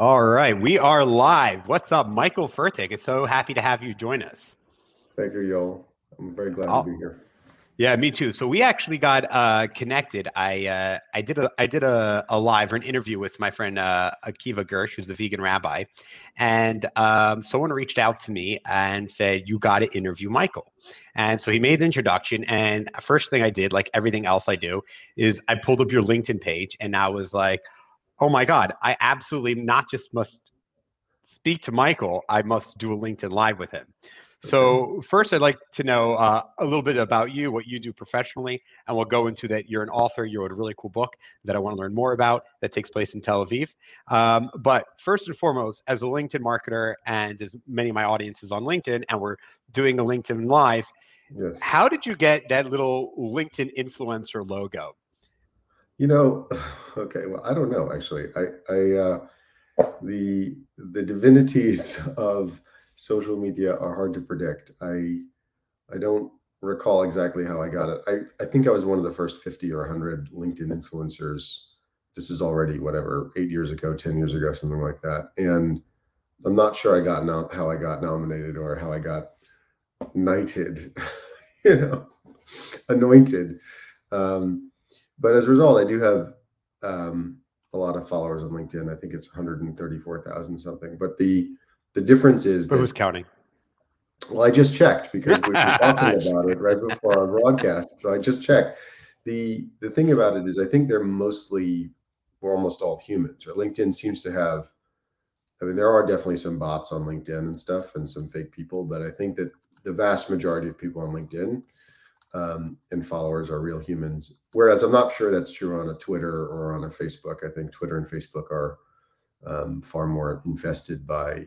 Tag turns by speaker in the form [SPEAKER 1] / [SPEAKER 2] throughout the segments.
[SPEAKER 1] All right, we are live. What's up, Michael Fertik? It's so happy to have you join us.
[SPEAKER 2] Thank you, y'all. I'm very glad oh. to be here.
[SPEAKER 1] Yeah, me too. So we actually got uh, connected. I uh, I did a I did a, a live or an interview with my friend uh, Akiva Gersh, who's the vegan rabbi, and um, someone reached out to me and said you got to interview Michael. And so he made the introduction, and first thing I did, like everything else I do, is I pulled up your LinkedIn page, and I was like, oh my god, I absolutely not just must speak to Michael, I must do a LinkedIn live with him. So first, I'd like to know uh, a little bit about you, what you do professionally, and we'll go into that. You're an author. You wrote a really cool book that I want to learn more about that takes place in Tel Aviv. Um, but first and foremost, as a LinkedIn marketer, and as many of my audiences on LinkedIn, and we're doing a LinkedIn live. Yes. How did you get that little LinkedIn influencer logo?
[SPEAKER 2] You know, okay. Well, I don't know actually. I, I, uh, the the divinities of social media are hard to predict. I I don't recall exactly how I got it. I, I think I was one of the first 50 or 100 LinkedIn influencers. This is already whatever, eight years ago, 10 years ago, something like that. And I'm not sure I got now how I got nominated or how I got knighted, you know, anointed. Um, but as a result, I do have um, a lot of followers on LinkedIn. I think it's 134,000 something. But the the difference is
[SPEAKER 1] who's counting?
[SPEAKER 2] Well, I just checked because we were talking about it right before our broadcast. So I just checked. The the thing about it is I think they're mostly we're almost all humans. Right? LinkedIn seems to have I mean, there are definitely some bots on LinkedIn and stuff and some fake people, but I think that the vast majority of people on LinkedIn um, and followers are real humans. Whereas I'm not sure that's true on a Twitter or on a Facebook. I think Twitter and Facebook are um, far more infested by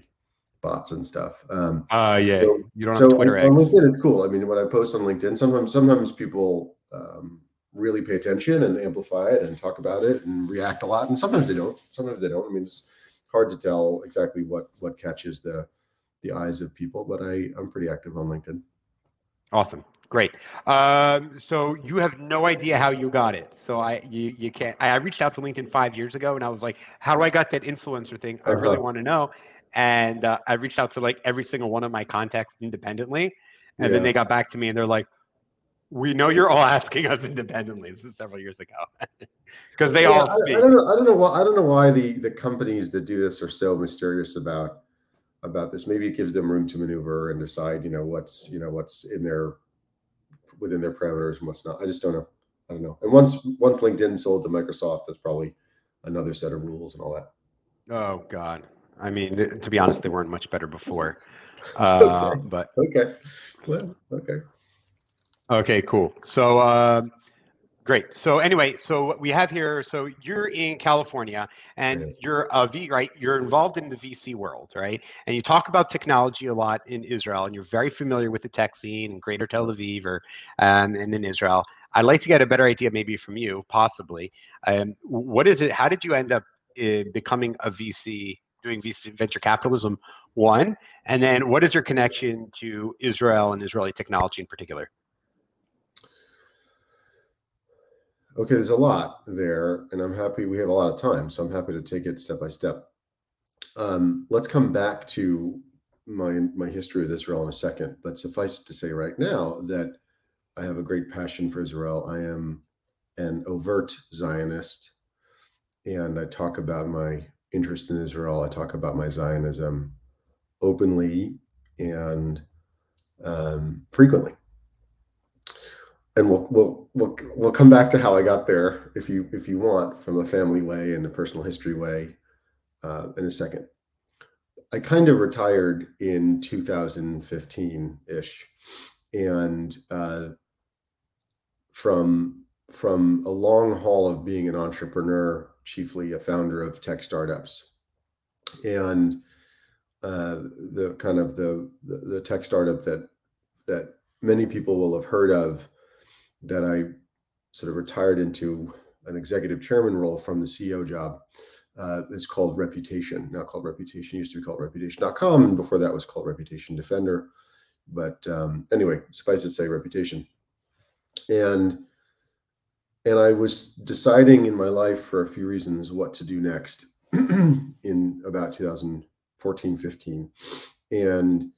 [SPEAKER 2] bots and stuff. Um,
[SPEAKER 1] uh, yeah, so, you don't so.
[SPEAKER 2] On, on, LinkedIn, it's cool. I mean, when I post on LinkedIn, sometimes sometimes people um, really pay attention and amplify it and talk about it and react a lot, and sometimes they don't. Sometimes they don't. I mean, it's hard to tell exactly what what catches the the eyes of people, but I I'm pretty active on LinkedIn.
[SPEAKER 1] Awesome. Great. Um, so you have no idea how you got it. So I you you can't. I, I, reached out to LinkedIn five years ago, and I was like, "How do I got that influencer thing? I uh-huh. really want to know." and uh, I reached out to like every single one of my contacts independently, and yeah. then they got back to me and they're like, "We know you're all asking us independently." This is several years ago, because they yeah, all.
[SPEAKER 2] I, I, don't know. I don't know why. I don't know why the the companies that do this are so mysterious about about this. Maybe it gives them room to maneuver and decide, you know, what's you know what's in their within their parameters and what's not. I just don't know. I don't know. And once once LinkedIn sold to Microsoft, that's probably another set of rules and all that.
[SPEAKER 1] Oh God. I mean, to be honest, they weren't much better before. Uh,
[SPEAKER 2] okay.
[SPEAKER 1] But
[SPEAKER 2] okay, well, okay,
[SPEAKER 1] okay, cool. So uh, great. So anyway, so what we have here. So you're in California, and you're a V, right? You're involved in the VC world, right? And you talk about technology a lot in Israel, and you're very familiar with the tech scene in Greater Tel Aviv or um, and in Israel. I'd like to get a better idea, maybe from you, possibly. Um, what is it? How did you end up uh, becoming a VC doing VC venture capitalism one and then what is your connection to israel and israeli technology in particular
[SPEAKER 2] okay there's a lot there and i'm happy we have a lot of time so i'm happy to take it step by step um, let's come back to my my history of israel in a second but suffice to say right now that i have a great passion for israel i am an overt zionist and i talk about my interest in Israel. I talk about my Zionism openly and um, frequently. And we'll, we'll we'll we'll come back to how I got there if you if you want from a family way and a personal history way uh, in a second. I kind of retired in 2015 ish, and uh, from from a long haul of being an entrepreneur chiefly a founder of tech startups. And uh, the kind of the, the, the tech startup that that many people will have heard of that I sort of retired into an executive chairman role from the CEO job uh, is called Reputation. Now called Reputation used to be called Reputation.com, and before that was called Reputation Defender. But um, anyway, suffice it to say, Reputation. And and I was deciding in my life for a few reasons what to do next. in about 2014, 15. And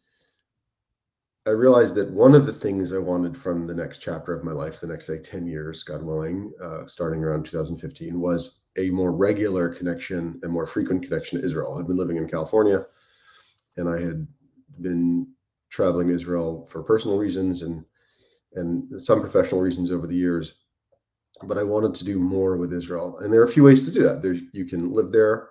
[SPEAKER 2] I realized that one of the things I wanted from the next chapter of my life, the next say 10 years, God willing, uh, starting around 2015, was a more regular connection and more frequent connection to Israel. I've been living in California and I had been traveling Israel for personal reasons and and some professional reasons over the years. But I wanted to do more with Israel. And there are a few ways to do that. There's you can live there,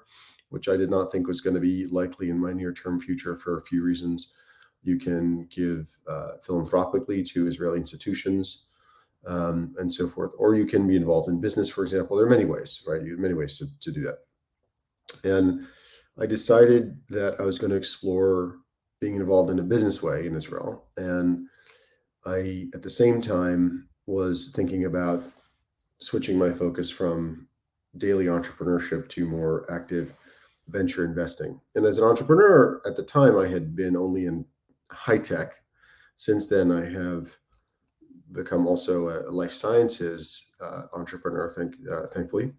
[SPEAKER 2] which I did not think was going to be likely in my near-term future for a few reasons you can give uh, philanthropically to Israeli institutions um, and so forth, or you can be involved in business, for example. There are many ways, right? You have many ways to, to do that. And I decided that I was going to explore being involved in a business way in Israel. And I, at the same time, was thinking about switching my focus from daily entrepreneurship to more active venture investing. And as an entrepreneur at the time, I had been only in high tech. Since then, I have become also a life sciences uh, entrepreneur, thank, uh, thankfully,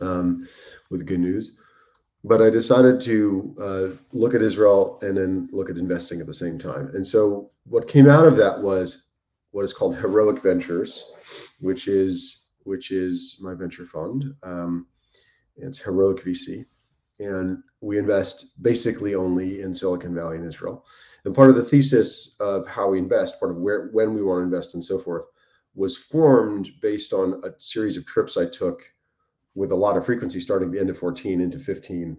[SPEAKER 2] um, with good news. But I decided to uh, look at Israel and then look at investing at the same time. And so, what came out of that was what is called Heroic Ventures, which is which is my venture fund. Um, it's Heroic VC, and we invest basically only in Silicon Valley and Israel. And part of the thesis of how we invest, part of where when we want to invest and so forth, was formed based on a series of trips I took with a lot of frequency starting the end of 14 into 15,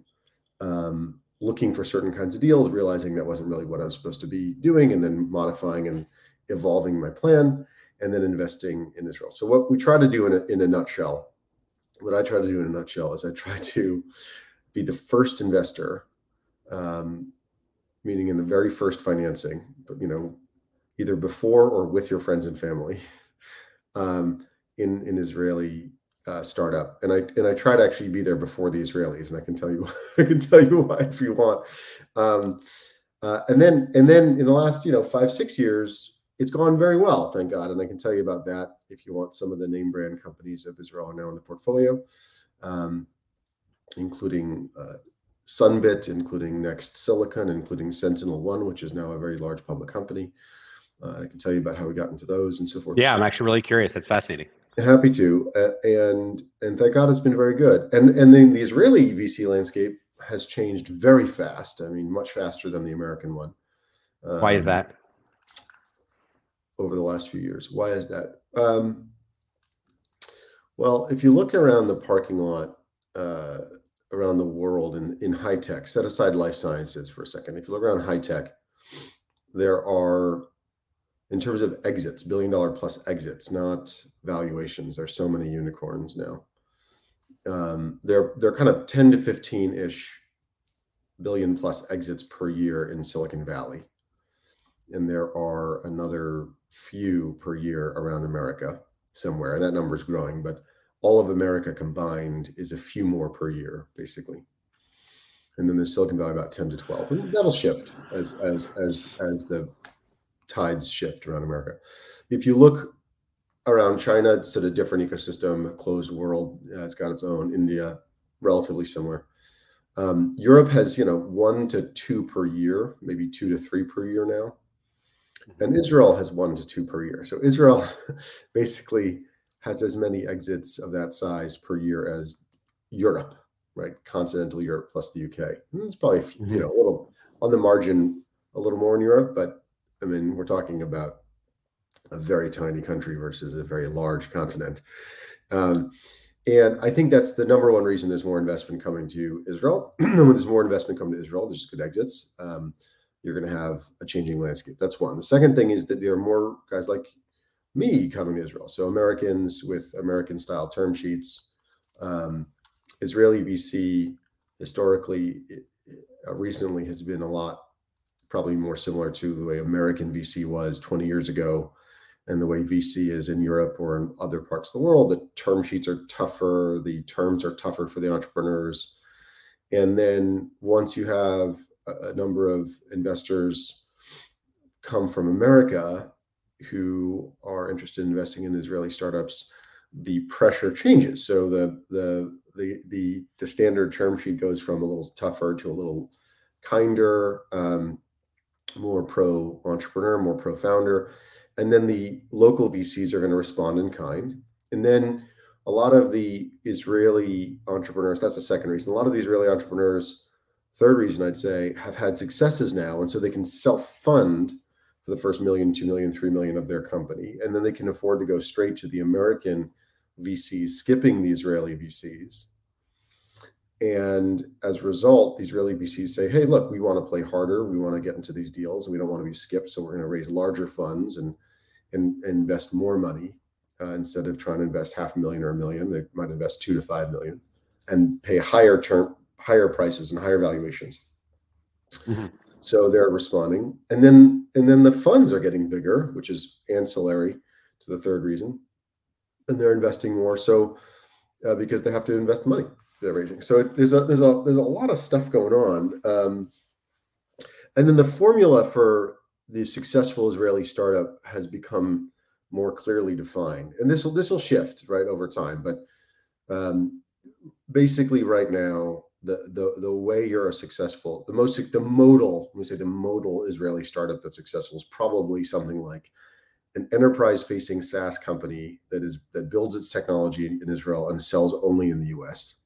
[SPEAKER 2] um, looking for certain kinds of deals, realizing that wasn't really what I was supposed to be doing, and then modifying and evolving my plan, and then investing in Israel. So what we try to do in a, in a nutshell, what I try to do in a nutshell is I try to be the first investor um, meaning in the very first financing, but you know, either before or with your friends and family, um, in in Israeli uh, startup. And I and I try to actually be there before the Israelis, and I can tell you I can tell you why if you want. Um, uh, and then and then in the last you know five six years, it's gone very well, thank God. And I can tell you about that if you want. Some of the name brand companies of Israel are now in the portfolio, um, including. Uh, Sunbit, including Next Silicon, including Sentinel One, which is now a very large public company. Uh, I can tell you about how we got into those and so forth.
[SPEAKER 1] Yeah, I'm actually really curious. That's fascinating.
[SPEAKER 2] Happy to, uh, and and thank God it's been very good. And and then the Israeli VC landscape has changed very fast. I mean, much faster than the American one.
[SPEAKER 1] Um, Why is um, that?
[SPEAKER 2] Over the last few years. Why is that? Um, well, if you look around the parking lot. Uh, around the world in, in high tech, set aside life sciences for a second. If you look around high tech, there are, in terms of exits, billion dollar plus exits, not valuations. There's so many unicorns now. Um, they're they're kind of 10 to 15 ish billion plus exits per year in Silicon Valley, and there are another few per year around America somewhere, and that number is growing. But all of America combined is a few more per year, basically. And then there's Silicon Valley about 10 to 12. And that'll shift as as as as the tides shift around America. If you look around China, it's at a different ecosystem, closed world. Uh, it's got its own. India, relatively similar. Um, Europe has, you know, one to two per year, maybe two to three per year now. And Israel has one to two per year. So Israel basically has as many exits of that size per year as Europe, right? Continental Europe plus the UK. And it's probably mm-hmm. you know a little on the margin, a little more in Europe, but I mean we're talking about a very tiny country versus a very large continent. Um, and I think that's the number one reason there's more investment coming to Israel. when there's more investment coming to Israel, there's good exits. Um, you're going to have a changing landscape. That's one. The second thing is that there are more guys like me coming to Israel. So Americans with American style term sheets, um, Israeli VC historically uh, recently has been a lot probably more similar to the way American VC was 20 years ago and the way VC is in Europe or in other parts of the world. The term sheets are tougher, the terms are tougher for the entrepreneurs. And then once you have a, a number of investors come from America, who are interested in investing in Israeli startups, the pressure changes. So the the the the the standard term sheet goes from a little tougher to a little kinder, um, more pro entrepreneur, more pro founder, and then the local VCs are going to respond in kind, and then a lot of the Israeli entrepreneurs. That's the second reason. A lot of the Israeli entrepreneurs. Third reason I'd say have had successes now, and so they can self fund for the first million, two million, three million of their company, and then they can afford to go straight to the American VCs, skipping the Israeli VCs. And as a result, the Israeli VCs say, hey, look, we want to play harder. We want to get into these deals and we don't want to be skipped. So we're going to raise larger funds and, and, invest more money uh, instead of trying to invest half a million or a million. They might invest two to five million and pay higher term, higher prices and higher valuations. Mm-hmm. So they're responding. And then and then the funds are getting bigger, which is ancillary to the third reason and they're investing more. So uh, because they have to invest the money they're raising. So it, there's a there's a there's a lot of stuff going on. Um, and then the formula for the successful Israeli startup has become more clearly defined. And this will this will shift right over time, but um, basically right now the the the way you're a successful the most the modal let me say the modal Israeli startup that's successful is probably something like an enterprise facing SaaS company that is that builds its technology in, Israel and sells only in the US.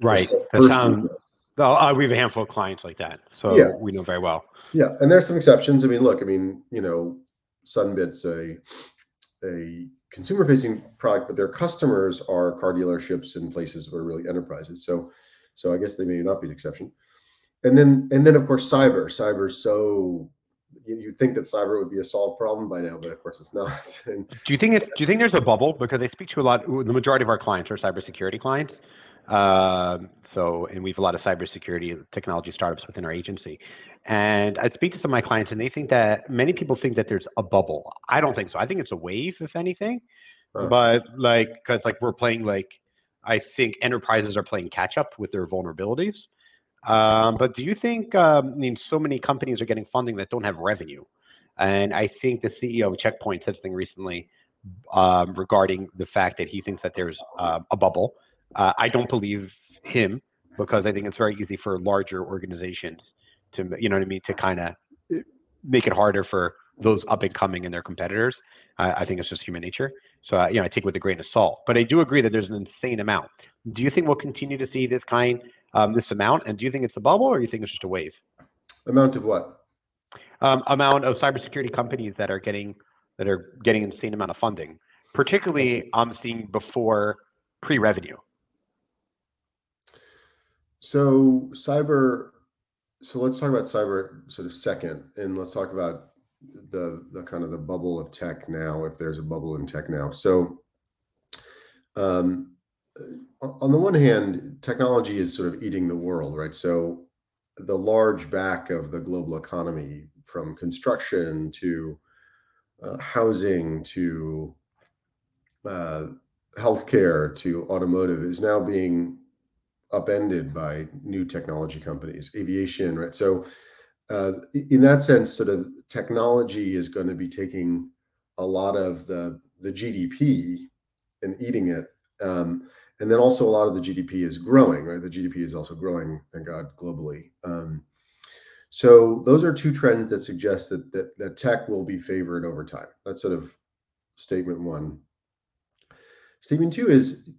[SPEAKER 1] Right. Well, uh, we have a handful of clients like that. So yeah. we know very well.
[SPEAKER 2] Yeah. And there's some exceptions. I mean, look, I mean, you know, Sunbit's a a consumer facing product, but their customers are car dealerships and places where really enterprises. So so I guess they may not be an exception. And then and then of course cyber. Cyber is so you'd think that cyber would be a solved problem by now, but of course it's not.
[SPEAKER 1] and, do you think it's, do you think there's a bubble because I speak to a lot? The majority of our clients are cybersecurity clients. Um, so, and we have a lot of cybersecurity technology startups within our agency. And I speak to some of my clients, and they think that many people think that there's a bubble. I don't think so. I think it's a wave, if anything. Uh, but like, because like we're playing like, I think enterprises are playing catch up with their vulnerabilities. Um, but do you think, um, I mean, so many companies are getting funding that don't have revenue? And I think the CEO of Checkpoint said something recently um, regarding the fact that he thinks that there's uh, a bubble. Uh, I don't believe him because I think it's very easy for larger organizations to, you know what I mean, to kind of uh, make it harder for those up and coming and their competitors. I think it's just human nature. So, uh, you know, I take it with a grain of salt. But I do agree that there's an insane amount. Do you think we'll continue to see this kind um, this amount? And do you think it's a bubble or do you think it's just a wave?
[SPEAKER 2] Amount of what?
[SPEAKER 1] Um, amount of cybersecurity companies that are getting that are getting insane amount of funding. Particularly, I'm seeing before pre-revenue.
[SPEAKER 2] So cyber. So let's talk about cyber sort of second, and let's talk about the the kind of the bubble of tech now, if there's a bubble in tech now. So um, on the one hand, technology is sort of eating the world, right? So the large back of the global economy, from construction to uh, housing to uh, healthcare to automotive, is now being upended by new technology companies, aviation, right? So, uh, in that sense, sort of technology is going to be taking a lot of the the GDP and eating it. Um, and then also a lot of the GDP is growing, right? The GDP is also growing, thank God, globally. Um, so those are two trends that suggest that, that that tech will be favored over time. That's sort of statement one. Statement two is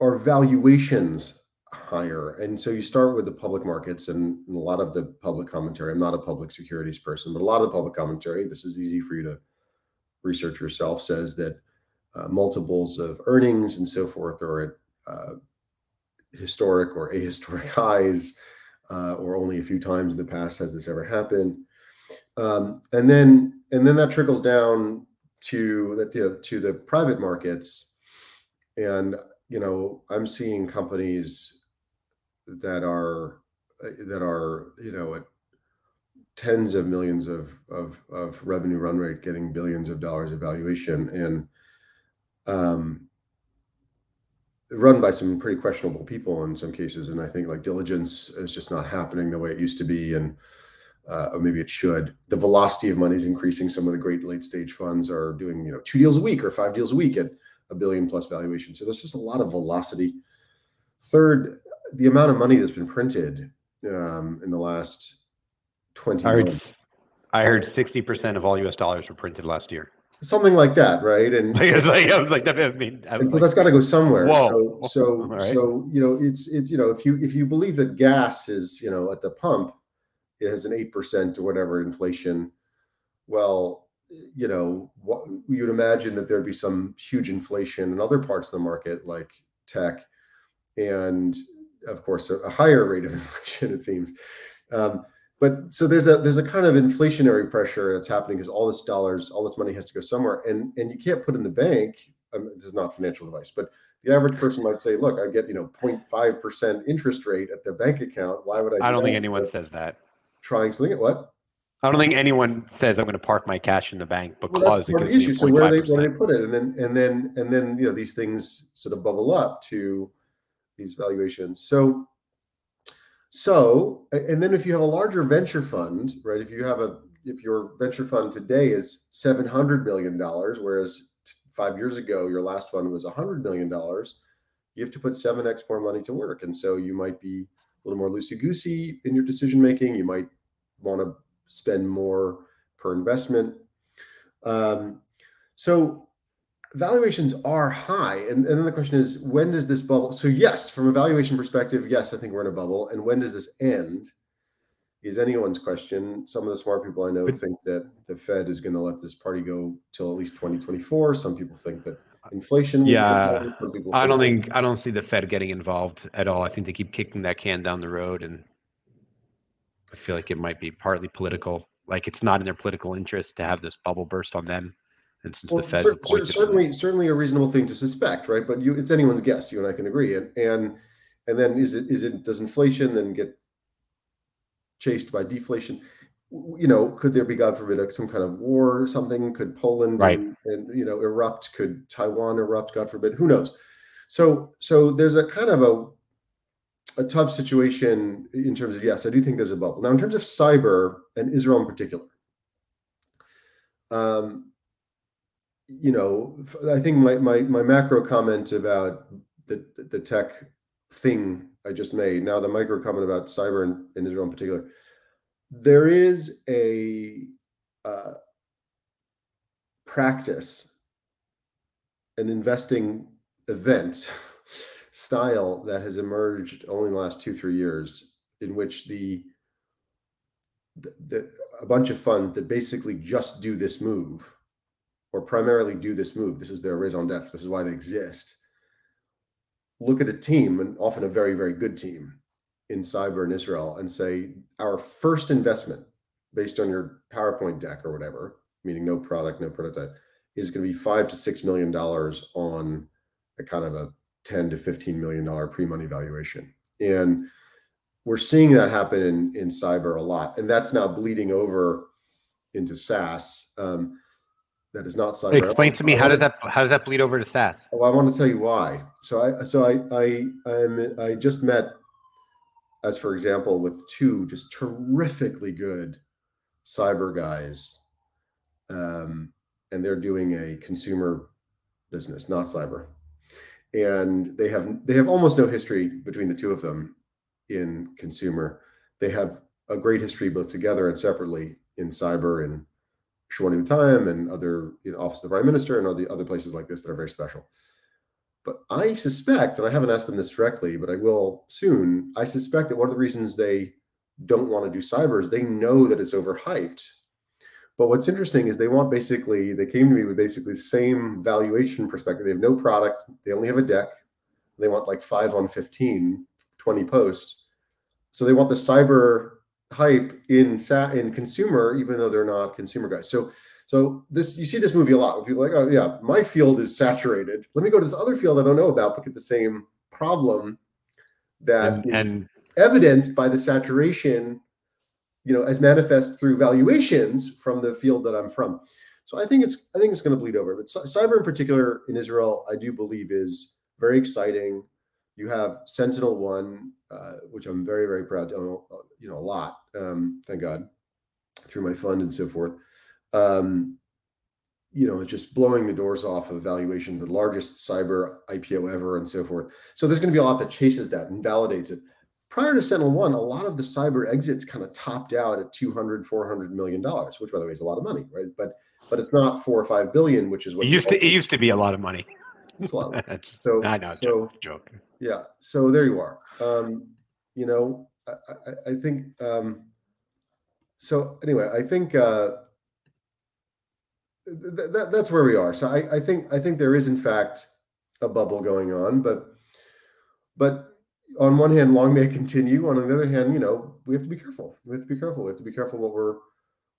[SPEAKER 2] are valuations higher? And so you start with the public markets and a lot of the public commentary. I'm not a public securities person, but a lot of the public commentary, this is easy for you to research yourself, says that uh, multiples of earnings and so forth are at uh, historic or ahistoric highs, uh, or only a few times in the past has this ever happened. Um, and then and then that trickles down to the you know, to the private markets, and you know I'm seeing companies that are that are you know at tens of millions of of of revenue run rate getting billions of dollars of valuation and um run by some pretty questionable people in some cases. And I think like diligence is just not happening the way it used to be. And uh, or maybe it should. The velocity of money is increasing. Some of the great late stage funds are doing, you know, two deals a week or five deals a week at a billion plus valuation. So there's just a lot of velocity. Third, the amount of money that's been printed um, in the last 20
[SPEAKER 1] I heard,
[SPEAKER 2] months.
[SPEAKER 1] I heard 60% of all US dollars were printed last year.
[SPEAKER 2] Something like that, right? And
[SPEAKER 1] Like, it's like, I was like, that, I mean, I
[SPEAKER 2] and
[SPEAKER 1] was
[SPEAKER 2] so
[SPEAKER 1] like,
[SPEAKER 2] that's got to go somewhere.
[SPEAKER 1] Whoa.
[SPEAKER 2] So so
[SPEAKER 1] right.
[SPEAKER 2] so you know it's it's you know if you if you believe that gas is you know at the pump it has an eight percent or whatever inflation, well you know what you'd imagine that there'd be some huge inflation in other parts of the market like tech, and of course a, higher rate of inflation it seems. Um, but so there's a there's a kind of inflationary pressure that's happening because all this dollars, all this money has to go somewhere, and and you can't put in the bank. Um, this is not financial advice, but the average person might say, "Look, I get you know 0.5 percent interest rate at the bank account. Why would I?"
[SPEAKER 1] I
[SPEAKER 2] do
[SPEAKER 1] don't think anyone says that.
[SPEAKER 2] trying something. What?
[SPEAKER 1] I don't think anyone says I'm going to park my cash in the bank because
[SPEAKER 2] Well, that's
[SPEAKER 1] it
[SPEAKER 2] part of the issue. So where do they where do they put it, and then and then and then you know these things sort of bubble up to these valuations. So so and then if you have a larger venture fund, right? If you have a if your venture fund today is seven hundred million dollars, whereas t- five years ago your last fund was hundred million dollars, you have to put seven x more money to work, and so you might be a little more loosey goosey in your decision making. You might want to spend more per investment. Um, so valuations are high. And, and then the question is, when does this bubble? So, yes, from a valuation perspective, yes, I think we're in a bubble. And when does this end? Is anyone's question. Some of the smart people I know
[SPEAKER 1] But-
[SPEAKER 2] think that the Fed is going to let this party go till at least 2024. Some people think that inflation.
[SPEAKER 1] Yeah. I don't think I don't see the Fed getting involved at all. I think they keep kicking that can down the road, and I feel like it might be partly political. Like it's not in their political interest to have this bubble burst on them. And since
[SPEAKER 2] Well,
[SPEAKER 1] the Fed's
[SPEAKER 2] cer- cer-
[SPEAKER 1] appointed, them-
[SPEAKER 2] certainly, certainly a reasonable thing to suspect, right? But you, it's anyone's guess. You and I can agree. And and and then is it is it does inflation then get chased by deflation? You know, could there be, God forbid, a- some kind of war or something? Could Poland
[SPEAKER 1] Right.
[SPEAKER 2] and, and you know erupt? Could Taiwan erupt? God forbid. Who knows? So so there's a kind of a a tough situation in terms of yes, I do think there's a bubble. Now, in terms of cyber and Israel in particular, um, you know, I think my my my macro comment about the the tech thing I just made. Now, the micro comment about cyber and Israel in particular, there is a uh, practice, an investing event style that has emerged only in the last two three years, in which the the, the a bunch of funds that basically just do this move or primarily do this move. This is their raison d'etre. This is why they exist. Look at a team, and often a very, very good team in cyber in Israel, and say, our first investment based on your PowerPoint deck or whatever, meaning no product, no prototype, is going to be five to six million dollars on a kind of a 10 to 15 million dollar pre-money valuation. And we're seeing that happen in, in cyber a lot. And that's now bleeding over into SaaS. Um, that is not cyber.
[SPEAKER 1] explain to me how does that how does that bleed over to SaaS?
[SPEAKER 2] Oh, I want to tell you why. So I so I I I'm I just met, as for example, with two just terrifically good cyber guys, um, and they're doing a consumer business, not cyber, and they have they have almost no history between the two of them in consumer. They have a great history both together and separately in cyber and Shmone Matayim and other you know, Office of the Prime Minister and other other places like this that are very special. But I suspect, and I haven't asked them this directly, but I will soon. I suspect that one of the reasons they don't want to do cyber is they know that it's overhyped. But what's interesting is they want basically, they came to me with basically the same valuation perspective. They have no product, they only have a deck. They want like five on 15, 20 posts. So they want the cyber hype in sa- in consumer, even though they're not consumer guys. So so this you see this movie a lot where people are like, oh yeah, my field is saturated. Let me go to this other field I don't know about, but get the same problem that
[SPEAKER 1] And,
[SPEAKER 2] is
[SPEAKER 1] and
[SPEAKER 2] evidenced by the saturation, you know, as manifest through valuations from the field that I'm from. So I think it's I think it's going to bleed over. But cy- cyber in particular in Israel, I do believe is very exciting. You have Sentinel One, uh, which I'm very very proud to own, uh, you know, a lot. Um, thank God, through my fund and so forth. Um, you know, just blowing the doors off of valuations, the largest cyber IPO ever, and so forth. So there's going to be a lot that chases that and validates it. Prior to Sentinel One, a lot of the cyber exits kind of topped out at 200, 400 million dollars, which, by the way, is a lot of money, right? But but it's not four or five billion, which is what
[SPEAKER 1] it used to. It used to be a lot of money.
[SPEAKER 2] It's a lot. Of money. So I know. So joke, joke. Yeah. So there you are. Um, you know, I, I, I think. Um, so anyway, I think. Uh, th- th- that's where we are. So I, I think I think there is in fact a bubble going on, but but on one hand, long may continue. On the other hand, you know, we have to be careful. We have to be careful. We have to be careful what we're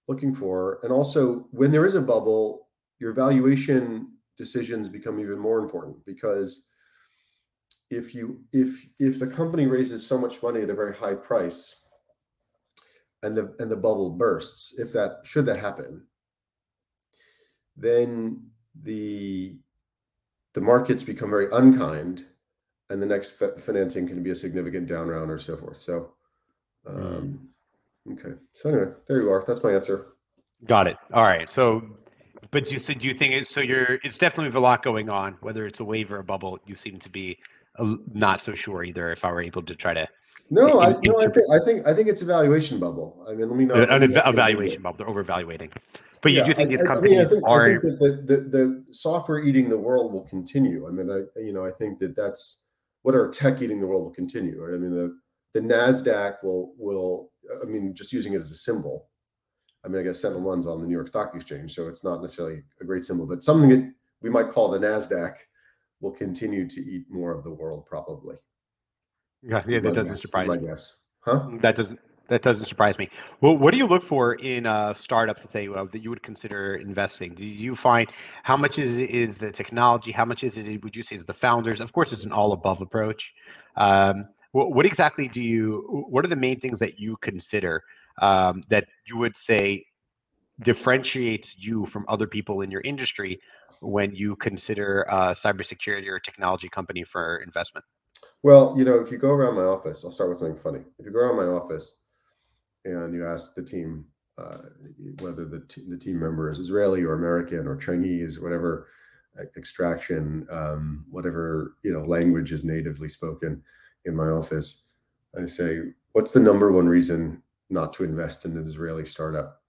[SPEAKER 2] looking for. And also, when there is a bubble, your valuation decisions become even more important because if you if if the company raises so much money at a very high price and the and the bubble bursts if that should that happen then the the markets become very unkind and the next financing can be a significant down round or so forth. So um, okay. So anyway there you are. That's my answer.
[SPEAKER 1] Got it. All right. So but you said you think it's so you're it's definitely a lot going on whether it's a wave or a bubble you seem to be not so sure either if i were able to try to
[SPEAKER 2] no, I, no, I think I think I think it's a valuation bubble. I mean, let me know.
[SPEAKER 1] An evaluation bubble. They're overvaluating. But yeah, you do think these companies I, mean, I think, are? I think
[SPEAKER 2] that the, the, the software eating the world will continue. I mean, I you know I think that that's what our tech eating the world will continue. Right? I mean, the the Nasdaq will will. I mean, just using it as a symbol. I mean, I guess Sentinel One's on the New York Stock Exchange, so it's not necessarily a great symbol, but something that we might call the Nasdaq will continue to eat more of the world, probably.
[SPEAKER 1] Yeah, yeah, that doesn't guess, surprise
[SPEAKER 2] me. Guess. Huh?
[SPEAKER 1] That doesn't that doesn't surprise me. Well, what do you look for in uh, startups that say that you would consider investing? Do you find how much is is the technology? How much is it? Would you say is the founders? Of course, it's an all above approach. Um, what, what, exactly do you? What are the main things that you consider um, that you would say differentiates you from other people in your industry when you consider a cybersecurity or technology company for investment?
[SPEAKER 2] Well, you know, if you go around my office, I'll start with something funny. If you go around my office and you ask the team uh, whether the, t- the team member is Israeli or American or Chinese, whatever extraction, um, whatever you know language is natively spoken in my office, I say, "What's the number one reason not to invest in an Israeli startup?"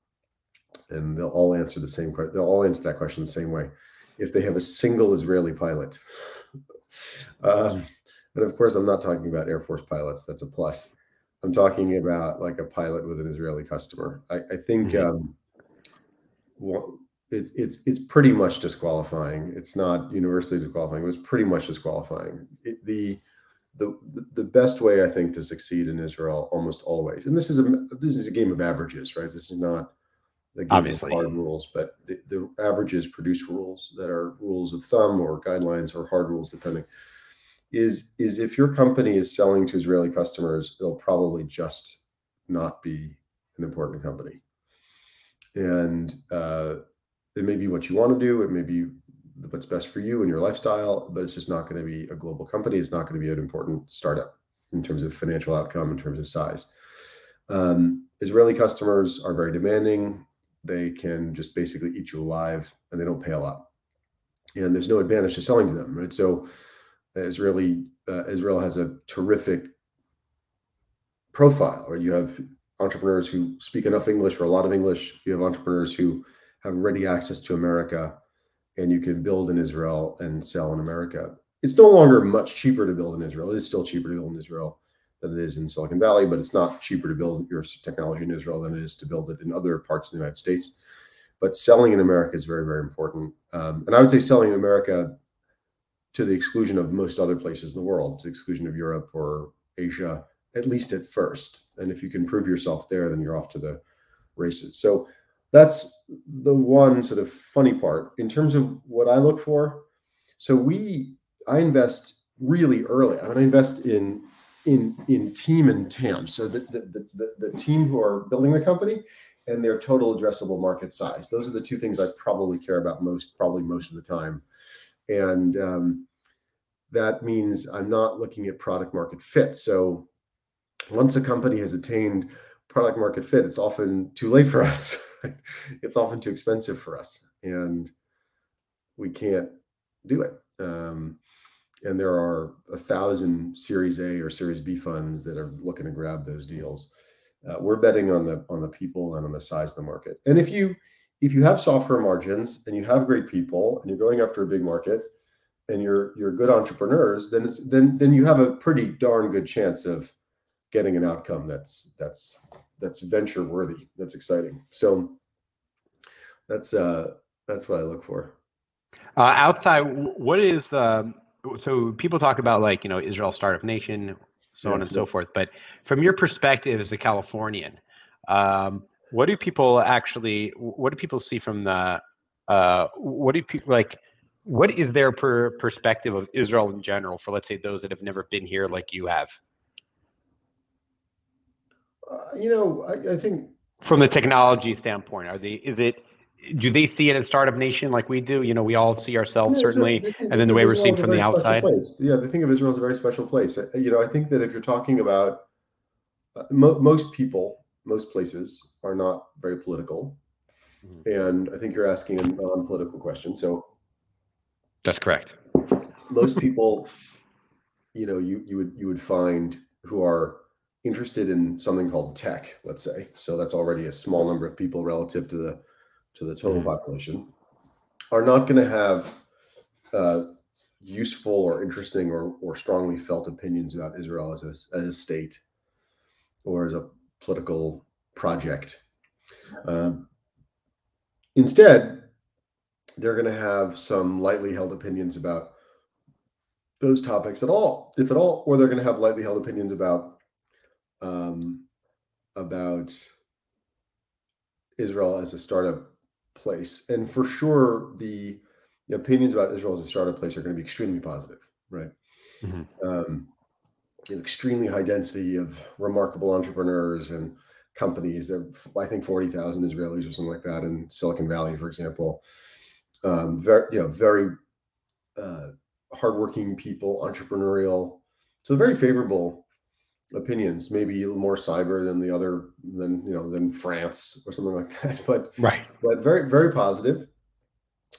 [SPEAKER 2] And they'll all answer the same question. They'll all answer that question the same way. If they have a single Israeli pilot. um, and of course, I'm not talking about Air Force pilots. That's a plus. I'm talking about like a pilot with an Israeli customer. I, I think mm-hmm. um, well, it, it's it's pretty much disqualifying. It's not universally disqualifying. It was pretty much disqualifying. It, the the the best way I think to succeed in Israel almost always, and this is a this is a game of averages, right? This is not game Obviously. hard rules, but the, the averages produce rules that are rules of thumb or guidelines or hard rules, depending is is if your company is selling to Israeli customers, it'll probably just not be an important company. And uh, it may be what you want to do. It may be what's best for you and your lifestyle, but it's just not going to be a global company. It's not going to be an important startup in terms of financial outcome, in terms of size. Um, Israeli customers are very demanding. They can just basically eat you alive, and they don't pay a lot. And there's no advantage to selling to them, right? So Israeli uh, Israel has a terrific profile, or you have entrepreneurs who speak enough English or a lot of English. You have entrepreneurs who have ready access to America, and you can build in Israel and sell in America. It's no longer much cheaper to build in Israel. It is still cheaper to build in Israel than it is in Silicon Valley, but it's not cheaper to build your technology in Israel than it is to build it in other parts of the United States. But selling in America is very, very important. Um, and I would say selling in America to the exclusion of most other places in the world, to the exclusion of Europe or Asia, at least at first. And if you can prove yourself there, then you're off to the races. So that's the one sort of funny part in terms of what I look for. So we, I invest really early. I mean, I invest in in in team and TAM. So the the, the the team who are building the company and their total addressable market size. Those are the two things I probably care about most, probably most of the time and um, that means I'm not looking at product market fit. So once a company has attained product market fit, it's often too late for us. it's often too expensive for us, and we can't do it. Um, and there are a thousand Series A or Series B funds that are looking to grab those deals. Uh, we're betting on the on the people and on the size of the market. And if you if you have software margins and you have great people and you're going after a big market and you're you're good entrepreneurs, then then then you have a pretty darn good chance of getting an outcome that's that's that's venture worthy. That's exciting. So that's uh that's what I look for.
[SPEAKER 1] Uh, outside, what is um, so people talk about like you know Israel startup nation, so on and so forth. But from your perspective as a Californian, um, what do people actually? What do people see from the? Uh, what do people like? What is their per perspective of Israel in general for let's say those that have never been here like you have?
[SPEAKER 2] Uh, you know, I, I think
[SPEAKER 1] from the technology standpoint, are they? Is it? Do they see it as startup nation like we do? You know, we all see ourselves yeah, certainly, think, and then the way we're seen from the outside.
[SPEAKER 2] Place. Yeah, they think of Israel as a very special place. Uh, you know, I think that if you're talking about uh, mo- most people, most places are not very political, mm-hmm. and I think you're asking a non-political question. So
[SPEAKER 1] that's correct.
[SPEAKER 2] Most people, you know, you you would you would find who are interested in something called tech, let's say. So that's already a small number of people relative to the to the total mm. population are not going to have uh, useful or interesting or, or strongly felt opinions about Israel as a, as a state or as a political project. Um, instead, they're going to have some lightly held opinions about those topics at all, if at all, or they're going to have lightly held opinions about um, about Israel as a startup place. And for sure, the, the opinions about Israel as a startup place are going to be extremely positive, right? Mm-hmm. Um, an extremely high density of remarkable entrepreneurs and companies. There, I think forty thousand Israelis or something like that in Silicon Valley, for example. Um, very, you know, very uh, hardworking people, entrepreneurial. So very favorable opinions, maybe a little more cyber than the other than you know than France or something like that. But
[SPEAKER 1] right,
[SPEAKER 2] but very very positive,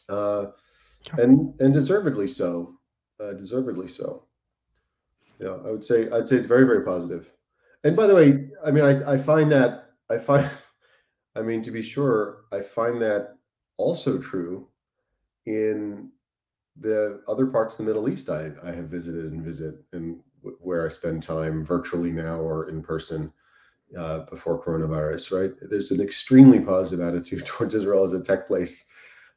[SPEAKER 2] uh, and and deservedly so, uh, deservedly so. Yeah, I would say I'd say it's very very positive. And by the way, I mean I I find that I find, I mean to be sure, I find that also true in the other parts of the Middle East I, I have visited and visit and where I spend time virtually now or in person uh, before coronavirus, right? There's an extremely positive attitude towards Israel as a tech place.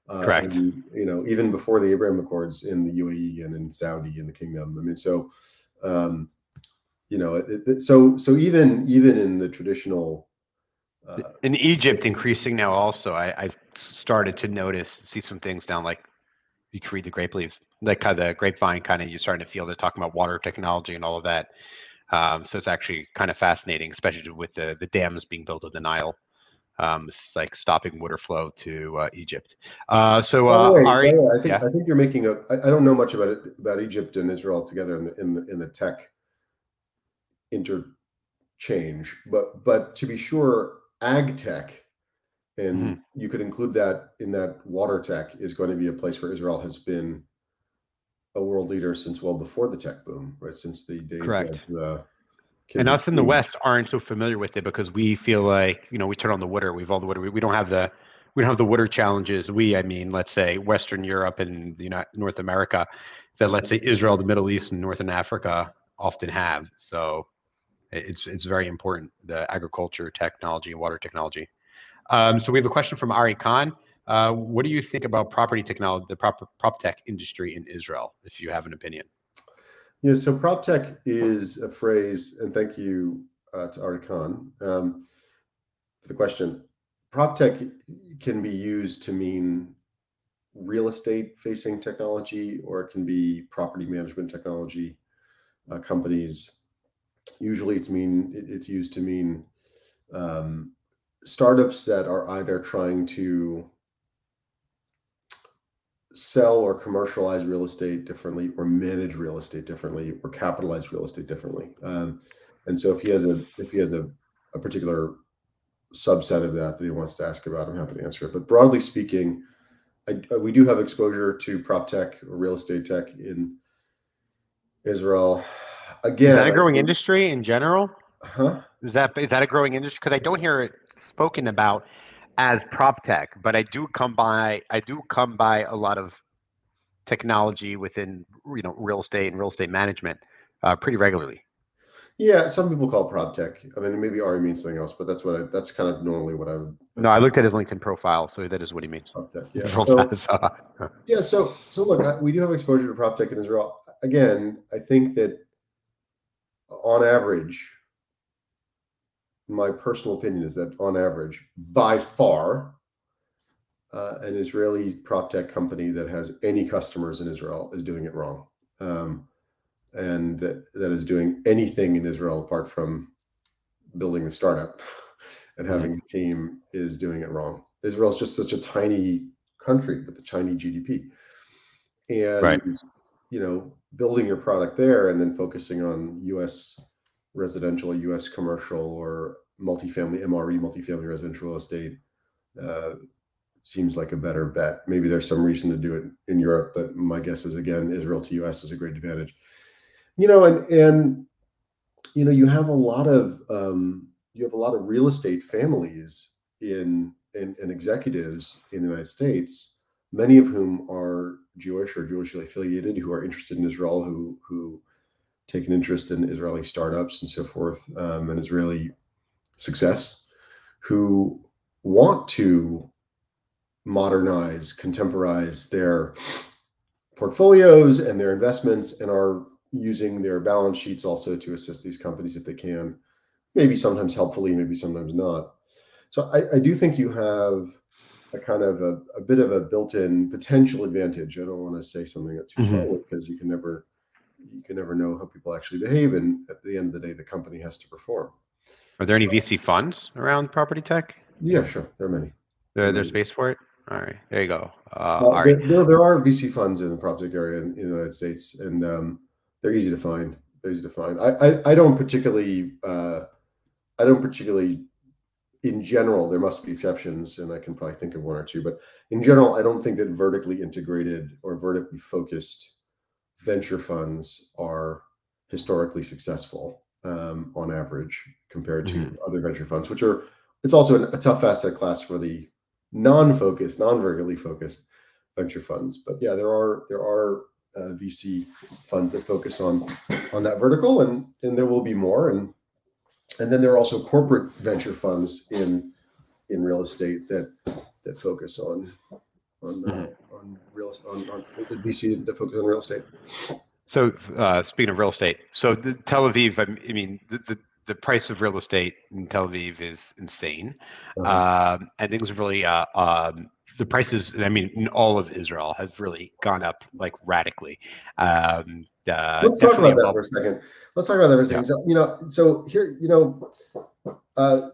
[SPEAKER 1] Uh, Correct.
[SPEAKER 2] And, you know, even before the Abraham Accords in the UAE and in Saudi and the Kingdom. I mean, so, um, you know, it, it, so so even even in the traditional.
[SPEAKER 1] Uh, in Egypt, increasing now also, I, I've started to notice, see some things down like you can read the grape leaves, like kind of the grapevine kind of you're starting to feel they're talking about water technology and all of that. Um, so it's actually kind of fascinating, especially with the the dams being built of the Nile. Um, it's like stopping water flow to uh, Egypt. Uh, so uh, way, Ari,
[SPEAKER 2] I think yeah. I think you're making a. I, I don't know much about it about Egypt and Israel together in the in the, in the tech interchange, but but to be sure, ag tech and mm-hmm. you could include that in that water tech is going to be a place where Israel has been a world leader since well before the tech boom, right? Since the days Correct. of the
[SPEAKER 1] and us in the West aren't so familiar with it because we feel like you know we turn on the water, we've all the water, we, we don't have the we don't have the water challenges. We, I mean, let's say Western Europe and the United, North America, that let's say Israel, the Middle East, and Northern Africa often have. So it's it's very important the agriculture, technology, water technology. Um, so we have a question from Ari Khan. Uh, what do you think about property technology, the prop, prop tech industry in Israel, if you have an opinion?
[SPEAKER 2] Yeah, so prop tech is a phrase, and thank you uh, to Ari Khan um, for the question. Prop tech can be used to mean real estate facing technology, or it can be property management technology uh, companies. Usually, it's mean it's used to mean um, startups that are either trying to sell or commercialize real estate differently or manage real estate differently or capitalize real estate differently um, and so if he has a if he has a, a particular subset of that that he wants to ask about i'm happy to answer it but broadly speaking I, uh, we do have exposure to prop tech or real estate tech in Israel. Again,
[SPEAKER 1] is that a growing industry in general?
[SPEAKER 2] Huh?
[SPEAKER 1] Is that is that a growing industry? Because I don't hear it spoken about as prop tech, but I do come by I do come by a lot of technology within you know real estate and real estate management uh, pretty regularly.
[SPEAKER 2] Yeah, some people call it prop tech. I mean, maybe Ari means something else, but that's what I, that's kind of normally what I would.
[SPEAKER 1] No, I looked at his LinkedIn profile, so that is what he means.
[SPEAKER 2] Prop tech, yeah. So, yeah, so so look, we do have exposure to prop tech in Israel. Again, I think that on average, my personal opinion is that on average, by far, uh, an Israeli prop tech company that has any customers in Israel is doing it wrong. Um, and that, that is doing anything in Israel apart from building a startup and having mm-hmm. a team is doing it wrong. Israel is just such a tiny country with a tiny GDP. And right. you know, building your product there and then focusing on US residential, US commercial or multifamily MRE, multifamily residential real estate uh, seems like a better bet. Maybe there's some reason to do it in Europe, but my guess is again, Israel to US is a great advantage. You know, and and you know, you have a lot of um, you have a lot of real estate families in and, and executives in the United States, many of whom are Jewish or Jewishly affiliated, who are interested in Israel, who who take an interest in Israeli startups and so forth, um, and Israeli success, who want to modernize, contemporize their portfolios and their investments and are using their balance sheets also to assist these companies if they can, maybe sometimes helpfully, maybe sometimes not. So I, I do think you have a kind of a, a, bit of a built-in potential advantage. I don't want to say something that's too mm-hmm. strong because you can never you can never know how people actually behave, and at the end of the day, the company has to perform.
[SPEAKER 1] Are there any VC funds around property tech?
[SPEAKER 2] Yeah, sure. There are many.
[SPEAKER 1] There, there's space for it. All right, there you go. Uh,
[SPEAKER 2] well, there, there, there, are VC funds in the prop tech area in, in, the United States, and um, they're easy to find. They're easy to find. I I, I don't particularly uh, I don't particularly in general there must be exceptions, and I can probably think of one or two, but in general, I don't think that vertically integrated or vertically focused venture funds are historically successful um, on average compared to mm-hmm. other venture funds, which are it's also a tough asset class for the non-focused, non-vertically focused venture funds. But yeah, there are there are uh, VC funds that focus on on that vertical, and and there will be more. And and then there are also corporate venture funds in in real estate that that focus on on uh, mm-hmm. On real on, on the VC that focus on real estate.
[SPEAKER 1] So uh, speaking of real estate, so the Tel Aviv, I mean, the, the the price of real estate in Tel Aviv is insane, uh-huh. um, and things have really uh, um, the prices. I mean, in all of Israel has really gone up like radically. Um,
[SPEAKER 2] uh, Let's talk about that for a second. Let's talk about that for a second. Yeah. So, you know, so here, you know, uh,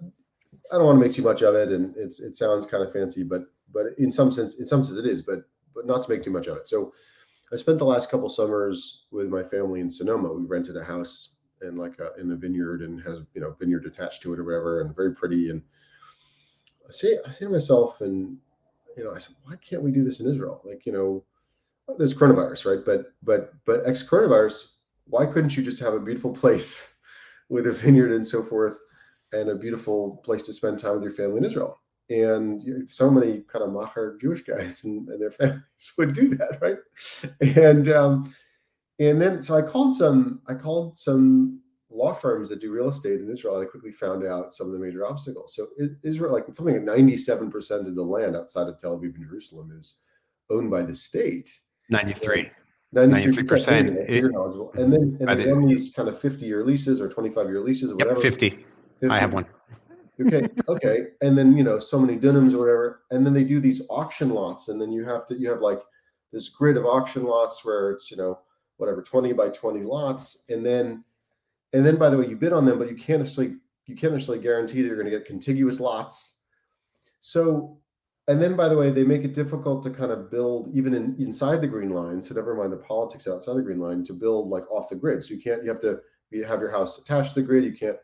[SPEAKER 2] I don't want to make too much of it, and it's it sounds kind of fancy, but but in some sense, in some sense, it is, but but not to make too much of it. So, I spent the last couple summers with my family in Sonoma. We rented a house and like a, in a vineyard and has you know vineyard attached to it or whatever and very pretty and I say I say to myself and you know I said why can't we do this in Israel like you know there's coronavirus right but but but ex coronavirus why couldn't you just have a beautiful place with a vineyard and so forth and a beautiful place to spend time with your family in Israel and so many kind of macher Jewish guys and, and, their families would do that right and um and then so I called some I called some law firms that do real estate in Israel. And I quickly found out some of the major obstacles. So Israel, like something like 97% of the land outside of Tel Aviv and Jerusalem is owned by the state.
[SPEAKER 1] 93.
[SPEAKER 2] 93 percent and then and they run these kind of 50 year leases or 25 year leases or whatever
[SPEAKER 1] yep, 50. 50 i have one
[SPEAKER 2] okay okay. And then you know so many dunams or whatever. And then they do these auction lots and then you have to you have like this grid of auction lots where it's you know whatever 20 by 20 lots. And then and then by the way you bid on them but you can't actually you can't actually guarantee that you're going to get contiguous lots. So and then by the way they make it difficult to kind of build even in, inside the green line so never mind the politics outside the green line to build like off the grid. So you can't you have to you have your house attached to the grid. You can't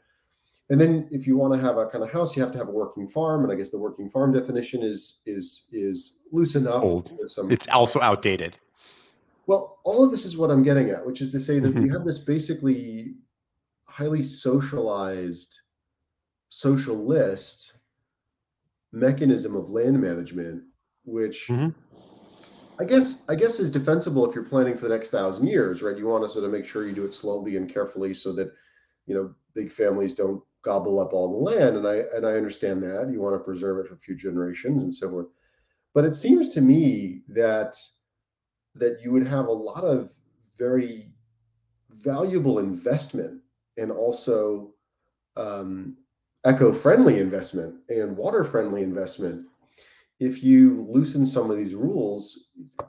[SPEAKER 2] and then if you want to have a kind of house, you have to have a working farm, and I guess the working farm definition is is is loose enough.
[SPEAKER 1] Old.
[SPEAKER 2] Some,
[SPEAKER 1] It's also outdated.
[SPEAKER 2] well, all of this is what I'm getting at, which is to say that
[SPEAKER 1] Mhm.
[SPEAKER 2] you have this basically highly socialized social list mechanism of land management, which
[SPEAKER 1] Mhm.
[SPEAKER 2] I guess I guess is defensible if you're planning for the next thousand years, right? You want to sort of make sure you do it slowly and carefully so that you know big families don't gobble up all the land. And I and I understand that you want to preserve it for future generations and so forth. But it seems to me that that you would have a lot of very valuable investment and also um, eco-friendly investment and water-friendly investment if you loosen some of these rules,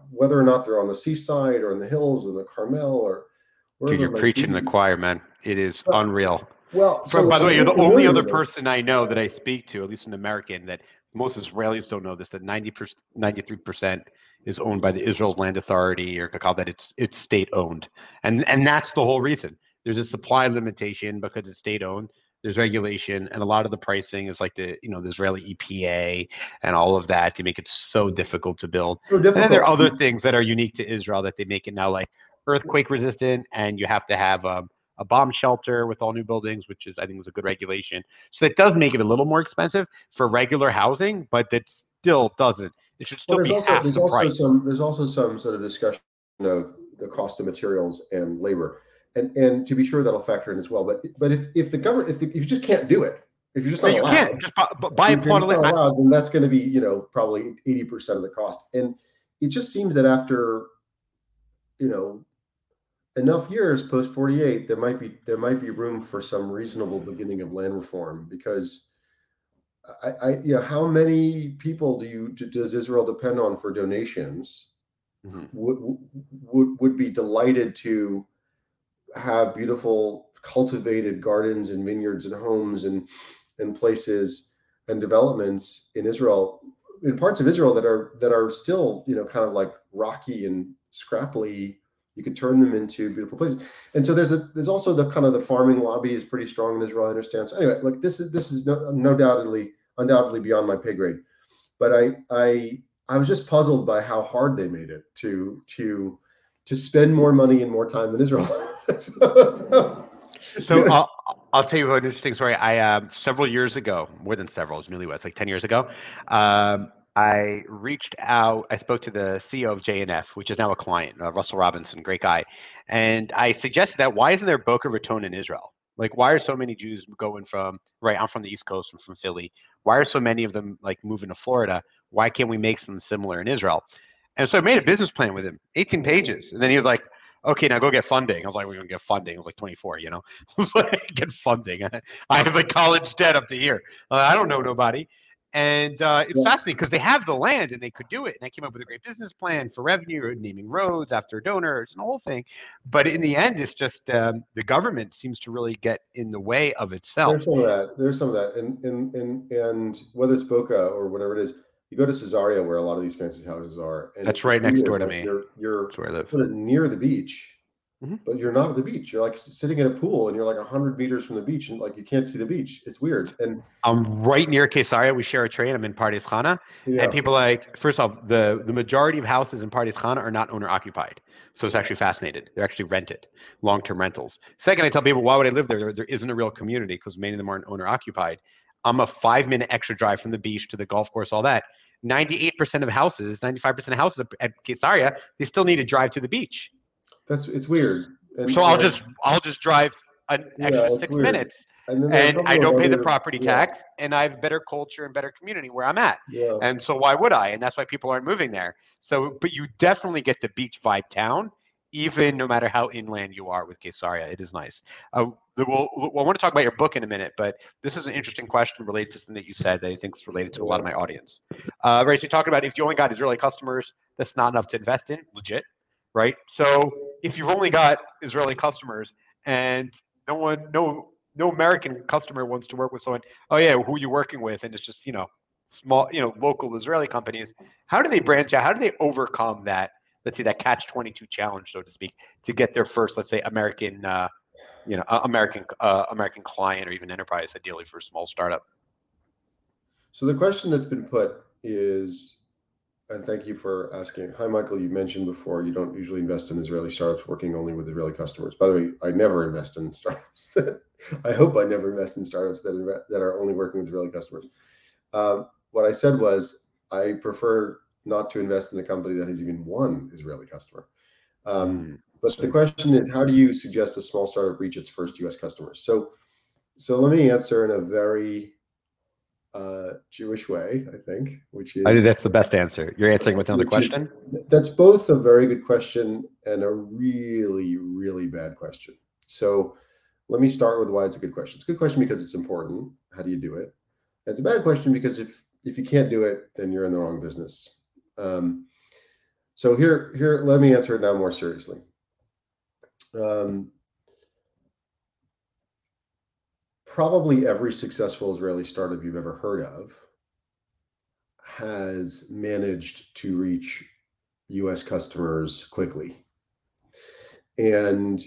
[SPEAKER 2] whether or not they're on the seaside or in the hills or the Carmel or
[SPEAKER 1] Dude, you're preaching the choir, man. It is unreal.
[SPEAKER 2] Well,
[SPEAKER 1] By-
[SPEAKER 2] so-
[SPEAKER 1] by the
[SPEAKER 2] so
[SPEAKER 1] way, you're the only other person I know that I speak to, at least an American, that most Israelis don't know this. That 90 93 percent is owned by the Israel Land Authority, or to call that it's it's state owned, and and that's the whole reason. There's a supply limitation because it's state owned. There's regulation, and a lot of the pricing is like the you know the Israeli EPA and all of that to make it so difficult to build.
[SPEAKER 2] So
[SPEAKER 1] And then there are other things that are unique to Israel that they make it now like earthquake resistant, and you have to have um, a bomb shelter with all new buildings, which is I think was a good regulation. So it does make it a little more expensive for regular housing, but that still doesn't. It should still
[SPEAKER 2] Well, there's
[SPEAKER 1] be
[SPEAKER 2] also
[SPEAKER 1] half
[SPEAKER 2] there's
[SPEAKER 1] the
[SPEAKER 2] also
[SPEAKER 1] price.
[SPEAKER 2] some there's also some sort of discussion of the cost of materials and labor, and and to be sure that'll factor in as well. But but if if the government if, the, if you just can't do it, if you're just not
[SPEAKER 1] you
[SPEAKER 2] allowed,
[SPEAKER 1] can't just buy, bu- buy a plot of land.
[SPEAKER 2] allowed, then that's going to be you know probably eighty percent of the cost. And it just seems that after you know enough years post 48 there might be there might be room for some reasonable beginning of land reform because I, I you know how many people do you does Israel depend on for donations
[SPEAKER 1] Mhm.
[SPEAKER 2] would would would be delighted to have beautiful cultivated gardens and vineyards and homes and and places and developments in Israel in parts of Israel that are that are still you know kind of like rocky and scrappily you could turn them into beautiful places and so there's a there's also the kind of the farming lobby is pretty strong in Israel I understand so anyway like this is this is no, no doubtedly undoubtedly beyond my pay grade but I I I was just puzzled by how hard they made it to to to spend more money and more time in Israel so, so,
[SPEAKER 1] So
[SPEAKER 2] yeah.
[SPEAKER 1] I'll, I'll tell you an interesting story. I um, several years ago, more than several, it's newlyweds, like ten years ago. Um, I reached out. I spoke to the CEO of JNF, which is now a client, uh, Russell Robinson, great guy, and I suggested that why isn't there Boca Raton in Israel? Like, why are so many Jews going from right? I'm from the East Coast. I'm from Philly. Why are so many of them like moving to Florida? Why can't we make something similar in Israel? And so I made a business plan with him, 18 pages, and then he was like, okay, now go get funding. I was like, we're gonna get funding. I was like 24, you know, I was like, get funding. I have like college debt up to here. Uh, I don't know nobody. And uh, it's
[SPEAKER 2] Yeah.
[SPEAKER 1] fascinating because they have the land and they could do it. And I came up with a great business plan for revenue, naming roads after donors and the whole thing. But in the end, it's just um, the government seems to really get in the way of itself.
[SPEAKER 2] There's some of that. There's some of that, and and and and whether it's Boca or whatever it is, you go to Caesarea where a lot of these fancy houses are. And
[SPEAKER 1] That's right next door to me.
[SPEAKER 2] You're you're
[SPEAKER 1] That's where I live.
[SPEAKER 2] sort of near the beach,
[SPEAKER 1] Mhm.
[SPEAKER 2] but you're not at the beach. You're like sitting in a pool, and you're like hundred meters from the beach, and like you can't see the beach. It's weird. And
[SPEAKER 1] I'm right near Caesarea. We share a train. I'm in Pardes Khana.
[SPEAKER 2] yeah,
[SPEAKER 1] And people like, first off, the, the majority of houses in Pardes Khana are not owner occupied. So it's actually fascinated. They're actually rented, long term rentals. Second, I tell people, why would I live there? There, there isn't a real community because many of them aren't owner occupied. I'm a five minute extra drive from the beach to the golf course, all that. 98% of houses, 95% of houses at Caesarea, they still need to drive to the beach.
[SPEAKER 2] That's it's weird. And,
[SPEAKER 1] So I'll
[SPEAKER 2] and-
[SPEAKER 1] just I'll just drive an extra six
[SPEAKER 2] weird.
[SPEAKER 1] minutes
[SPEAKER 2] and, then there are a
[SPEAKER 1] and I don't pay the property
[SPEAKER 2] yeah,
[SPEAKER 1] tax and I have better culture and better community where I'm at.
[SPEAKER 2] Yeah,
[SPEAKER 1] And so why would I? And that's why people aren't moving there. So, but you definitely get the beach vibe town, even no matter how inland you are with Caesarea. It is nice. Uh, we'll, we'll, I want to talk about your book in a minute, but this is an interesting question related to something that you said that I think is related to a lot of my audience. Uh, right. So you're talking about if you only got Israeli customers, that's not enough to invest in, legit. Right. So if you've only got Israeli customers and no one, no, no American customer wants to work with someone, oh yeah, who are you working with? And it's just, you know, small, you know, local Israeli companies. How do they branch out? How do they overcome that? Let's say that catch twenty two challenge, so to speak, to get their first, let's say, American uh, you know American uh, American client or even enterprise, ideally for a small startup?
[SPEAKER 2] So the question that's been put is, and thank you for asking. Hi, Michael. You mentioned before you don't usually invest in Israeli startups working only with Israeli customers. By the way, I never invest in startups that. I hope I never invest in startups that that are only working with Israeli customers. Um, what I said was I prefer not to invest in a company that has even one Israeli customer. Um, mm, but the question is, how do you suggest a small startup reach its first U.S. customers? So, so let me answer in a very uh, Jewish way, I think, which is.
[SPEAKER 1] I think that's the best answer. You're answering with another question.
[SPEAKER 2] Is, that's both a very good question and a really, really bad question. So, let me start with why it's a good question. It's a good question because it's important. How do you do it? it's a bad question because if if you can't do it, then you're in the wrong business. Um, so here, here, let me answer it now more seriously. Um, probably every successful Israeli startup you've ever heard of has managed to reach US customers quickly. And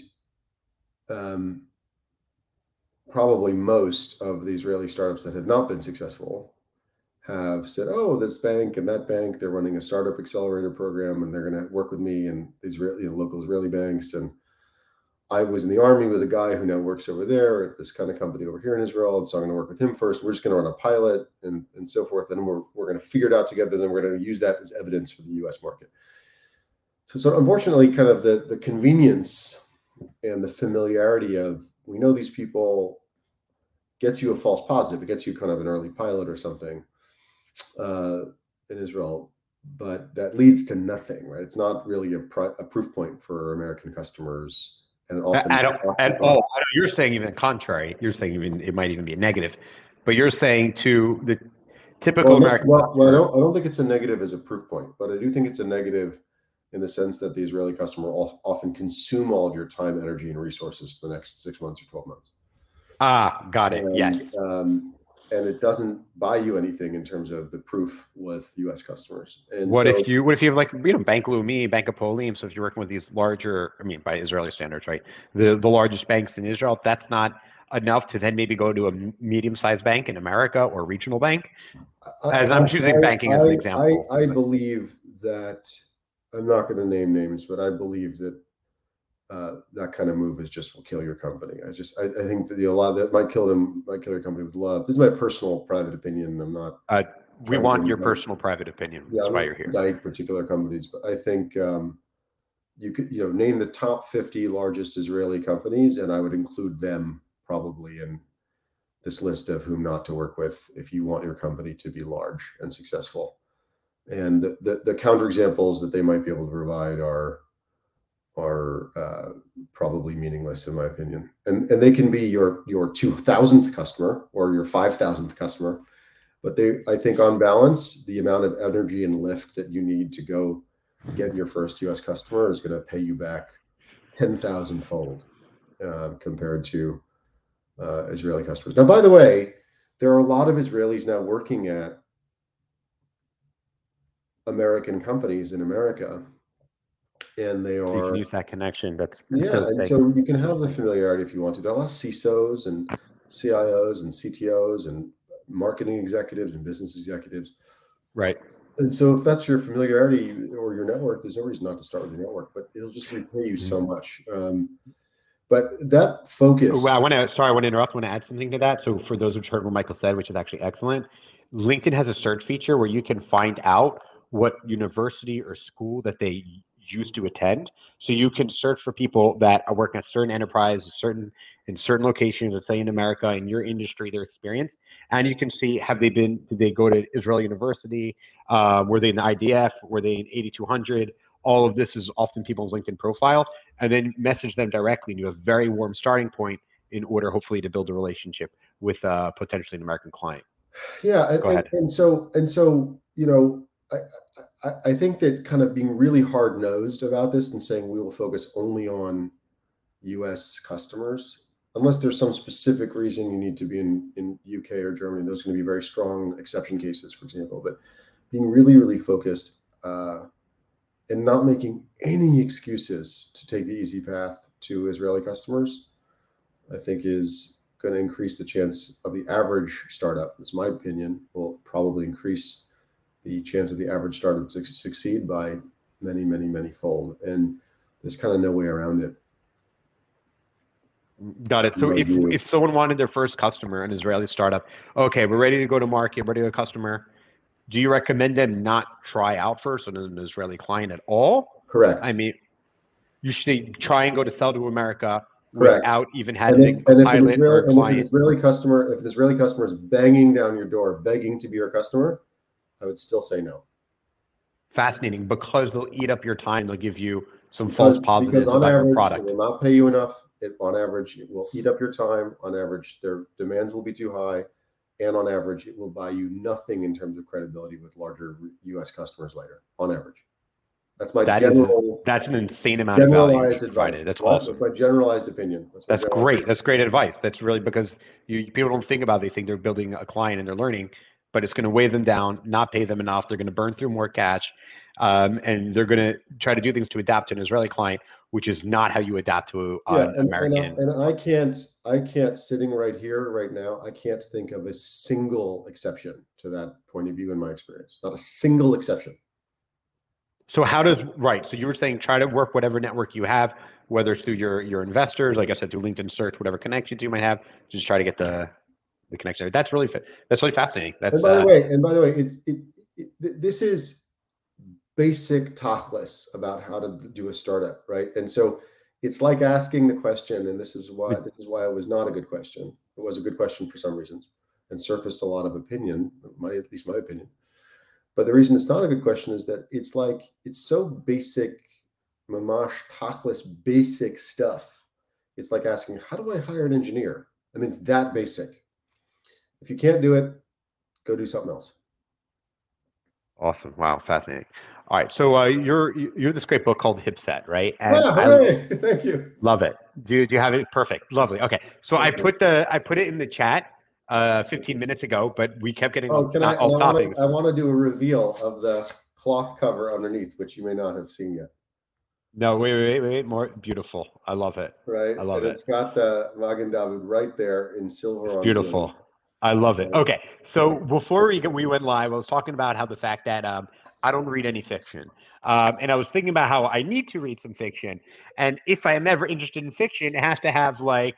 [SPEAKER 2] um, probably most of the Israeli startups that have not been successful have said, "Oh, this bank and that bank, they're running a startup accelerator program, and they're going to work with me and Israeli, you know, local Israeli banks." And I was in the army with a guy who now works over there at this kind of company over here in Israel, and so I'm going to work with him first. We're just going to run a pilot and and so forth, and we're we're going to figure it out together. Then we're going to use that as evidence for the U.S. market. So, so unfortunately, kind of the the convenience and the familiarity of we know these people gets you a false positive. It gets you kind of an early pilot or something uh, in Israel, but that leads to nothing, right? It's not really a, pr- a proof point for American customers. And often,
[SPEAKER 1] at, at all, you're saying even the contrary. You're saying even it might even be a negative, but you're saying to the typical
[SPEAKER 2] well,
[SPEAKER 1] American.
[SPEAKER 2] Well, well, I don't. I don't think it's a negative as a proof point, but I do think it's a negative in the sense that the Israeli customer often consume all of your time, energy, and resources for the next six months or twelve months.
[SPEAKER 1] Ah, got it. And, yes.
[SPEAKER 2] Um, and it doesn't buy you anything in terms of the proof with U.S. customers. And
[SPEAKER 1] what so, if you what if you have like you know Bank Leumi, Bank Hapoalim? So if you're working with these larger, I mean by Israeli standards, right? The the largest banks in Israel, that's not enough to then maybe go to a medium-sized bank in America or regional bank. As I, am choosing I, banking
[SPEAKER 2] I,
[SPEAKER 1] as an example.
[SPEAKER 2] I, I believe that I'm not going to name names, but I believe that uh, that kind of move is just will kill your company. I just I, I think that a lot that might kill them, might kill your company with love. This is my personal private opinion. I'm not.
[SPEAKER 1] Uh, we want your personal private opinion. Yeah, That's why you're here.
[SPEAKER 2] Like particular companies, but I think um, you could you know name the top 50 largest Israeli companies, and I would include them probably in this list of whom not to work with if you want your company to be large and successful. And the, the, the counter examples that they might be able to provide are are uh, probably meaningless in my opinion. And and they can be your your two thousandth customer or your five thousandth customer, but they I think on balance the amount of energy and lift that you need to go get your first U.S. customer is going to pay you back ten thousand fold uh, compared to uh, Israeli customers. Now, by the way, there are a lot of Israelis now working at American companies in America and they are so
[SPEAKER 1] you can use that connection. That's
[SPEAKER 2] yeah, and so you can have the familiarity if you want to. There are a lot of CISOs and CIOs and CTOs and marketing executives and business executives.
[SPEAKER 1] Right.
[SPEAKER 2] And so if that's your familiarity or your network, there's no reason not to start with your network, but it'll just repay you so mm-hmm. much. Um, but that focus.
[SPEAKER 1] Well, I want to sorry, I want to interrupt. I want to add something to that. So for those who heard what Michael said, which is actually excellent, LinkedIn has a search feature where you can find out what university or school that they used to attend. So you can search for people that are working at certain enterprises, certain in certain locations, let's say in America, in your industry, their experience, and you can see have they been did they go to Israel University? Uh, were they in the IDF? Were they in 8200? All of this is often people's LinkedIn profile, and then message them directly, and you have a very warm starting point in order, hopefully, to build a relationship with uh, potentially an American client.
[SPEAKER 2] Yeah, and, and, and so and so you know I, I, think that kind of being really hard nosed about this and saying we will focus only on US customers, unless there's some specific reason you need to be in, in UK or Germany, those are going to be very strong exception cases, for example. But being really, really focused uh, and not making any excuses to take the easy path to Israeli customers I think is going to increase the chance of the average startup. Is my opinion. Will probably increase the chance of the average startup to succeed by many, many, many fold. And there's kind of no way around it.
[SPEAKER 1] Got it. So if, if someone wanted their first customer, an Israeli startup, okay, we're ready to go to market, ready to go customer. Do you recommend them not try out first on an Israeli client at all?
[SPEAKER 2] Correct.
[SPEAKER 1] I mean, you should try and go to sell to America
[SPEAKER 2] Correct.
[SPEAKER 1] without even having
[SPEAKER 2] and if, and if, an Israeli,
[SPEAKER 1] a
[SPEAKER 2] and if an. Israeli customer, if an Israeli customer is banging down your door, begging to be your customer, I would still say no.
[SPEAKER 1] Fascinating because they'll eat up your time. They'll give you some false
[SPEAKER 2] Because,
[SPEAKER 1] positives
[SPEAKER 2] because on average,
[SPEAKER 1] product.
[SPEAKER 2] it will not pay you enough. It, on average, it will eat up your time. On average, their demands will be too high. And on average, it will buy you nothing in terms of credibility with larger U.S. customers later. On average, that's my
[SPEAKER 1] That is-
[SPEAKER 2] general,
[SPEAKER 1] That's an insane amount of value
[SPEAKER 2] generalized advice.
[SPEAKER 1] That's awesome.
[SPEAKER 2] my generalized opinion.
[SPEAKER 1] That's
[SPEAKER 2] generalized
[SPEAKER 1] great. That's great advice. That's really because you people don't think about. It. They think they're building a client and they're learning, but it's going to weigh them down, not pay them enough. They're going to burn through more cash, um, and they're going to try to do things to adapt to an Israeli client, which is not how you adapt to
[SPEAKER 2] yeah,
[SPEAKER 1] an
[SPEAKER 2] and, and, I,
[SPEAKER 1] American.
[SPEAKER 2] and I can't, I can't sitting right here, right now, I can't think of a single exception to that point of view in my experience. Not a single exception.
[SPEAKER 1] So how does right? So you were saying try to work whatever network you have, whether it's through your your investors, like I said, through LinkedIn search, whatever connections you might have, just try to get the the connection. That's really that's really fascinating. That's
[SPEAKER 2] And by
[SPEAKER 1] uh,
[SPEAKER 2] the way, and by the way, it's it, it this is basic tachles about how to do a startup, right? And so it's like asking the question, and this is why this is why it was not a good question. It was a good question for some reasons, and surfaced a lot of opinion, my at least my opinion. But the reason it's not a good question is that it's like it's so basic, mamash tachles, basic stuff. It's like asking, how do I hire an engineer? I mean, it's that basic. If you can't do it, go do something else.
[SPEAKER 1] awesome. Wow, fascinating. All right, so uh, you're you're this great book called Hip Set, right? And
[SPEAKER 2] Yeah,
[SPEAKER 1] I.
[SPEAKER 2] Thank you.
[SPEAKER 1] love it. Do do you have it? Perfect. Lovely. Okay, so I
[SPEAKER 2] Thank you.
[SPEAKER 1] put the I put it in the chat uh 15 minutes ago, but we kept getting
[SPEAKER 2] Oh, can I?
[SPEAKER 1] off
[SPEAKER 2] I
[SPEAKER 1] topic.
[SPEAKER 2] want, to, I want to do a reveal of the cloth cover underneath, which you may not have seen yet.
[SPEAKER 1] No, wait, wait, wait, wait, more beautiful. I love it.
[SPEAKER 2] Right?
[SPEAKER 1] I love
[SPEAKER 2] and
[SPEAKER 1] it.
[SPEAKER 2] It's got the Magen David right there in silver. on blue.
[SPEAKER 1] I love it. Okay, so before we we went live, I was talking about how the fact that um, I don't read any fiction, um, and I was thinking about how I need to read some fiction, and if I am ever interested in fiction, it has to have like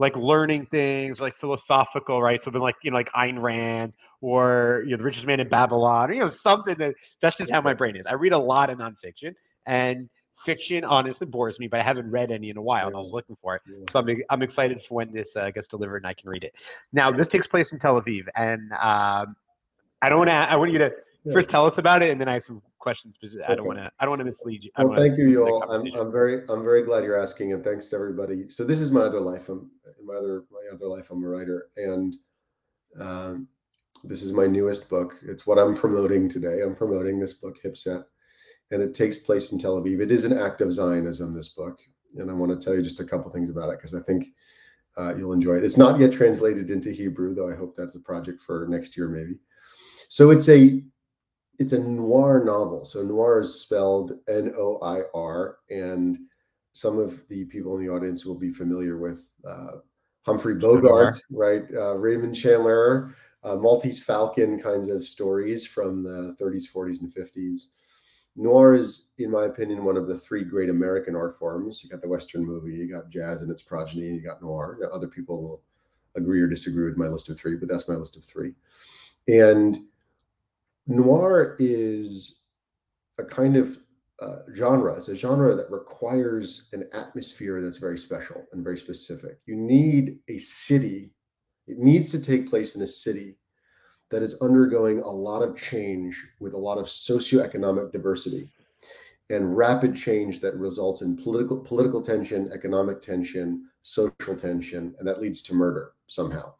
[SPEAKER 1] like learning things, like philosophical, right? Something like you know, like Ayn Rand or you know, the richest man in Babylon, or, you know, something that that's just how my brain is. I read a lot of nonfiction, and fiction honestly bores me, but I haven't read any in a while, and I was looking for it. So I'm, I'm excited for when this uh, gets delivered and I can read it. Now, this takes place in Tel Aviv, and um, I don't want to. I want you to first tell us about it, and then I have some questions. Because I don't
[SPEAKER 2] Okay.
[SPEAKER 1] want to. I don't want to mislead you. I
[SPEAKER 2] Well, thank you, Yoel. I'm. I'm very I'm very glad you're asking, and thanks to everybody. So this is my other life. I'm in my other my other life. I'm a writer, and um, this is my newest book. It's what I'm promoting today. I'm promoting this book, Hip Set, and it takes place in Tel Aviv. It is an act of Zionism. This book, and I want to tell you just a couple things about it because I think uh, you'll enjoy it. It's not yet translated into Hebrew, though. I hope that's a project for next year, maybe. So it's a it's a noir novel. So noir is spelled N O I R, and some of the people in the audience will be familiar with uh, Humphrey Bogart, right? Uh, Raymond Chandler, uh, Maltese Falcon kinds of stories from the 30s, 40s, and 50s. Noir is, in my opinion, one of the three great American art forms. You got the Western movie, you got jazz and its progeny, you got noir. Now, other people will agree or disagree with my list of three, but that's my list of three. And noir is a kind of uh, genre. It's a genre that requires an atmosphere that's very special and very specific. You need a city, it needs to take place in a city that is undergoing a lot of change with a lot of socioeconomic diversity and rapid change that results in political political tension, economic tension, social tension, and that leads to murder somehow.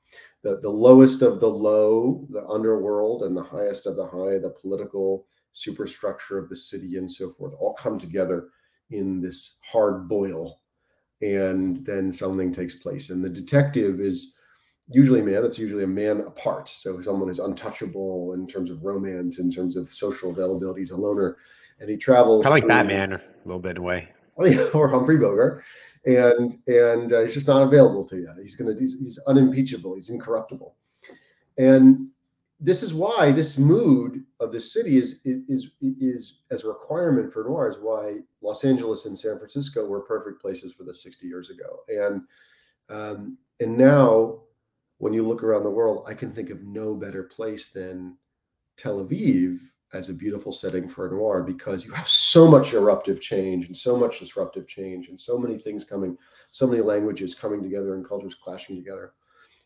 [SPEAKER 2] The, the lowest of the low, the underworld, and the highest of the high, the political superstructure of the city and so forth, all come together in this hard boil. And then something takes place. And the detective is usually a man, it's usually a man apart. So someone who's untouchable in terms of romance, in terms of social availability, he's a loner. And he travels.
[SPEAKER 1] I like
[SPEAKER 2] through-
[SPEAKER 1] Batman a little bit away.
[SPEAKER 2] or Humphrey Bogart, and and uh, he's just not available to you. He's gonna he's, he's unimpeachable. He's incorruptible, and this is why this mood of the city is is is as a requirement for noir is why Los Angeles and San Francisco were perfect places for this 60 years ago, and um, and now when you look around the world, I can think of no better place than Tel Aviv as a beautiful setting for a noir because you have so much eruptive change and so much disruptive change and so many things coming, so many languages coming together and cultures clashing together.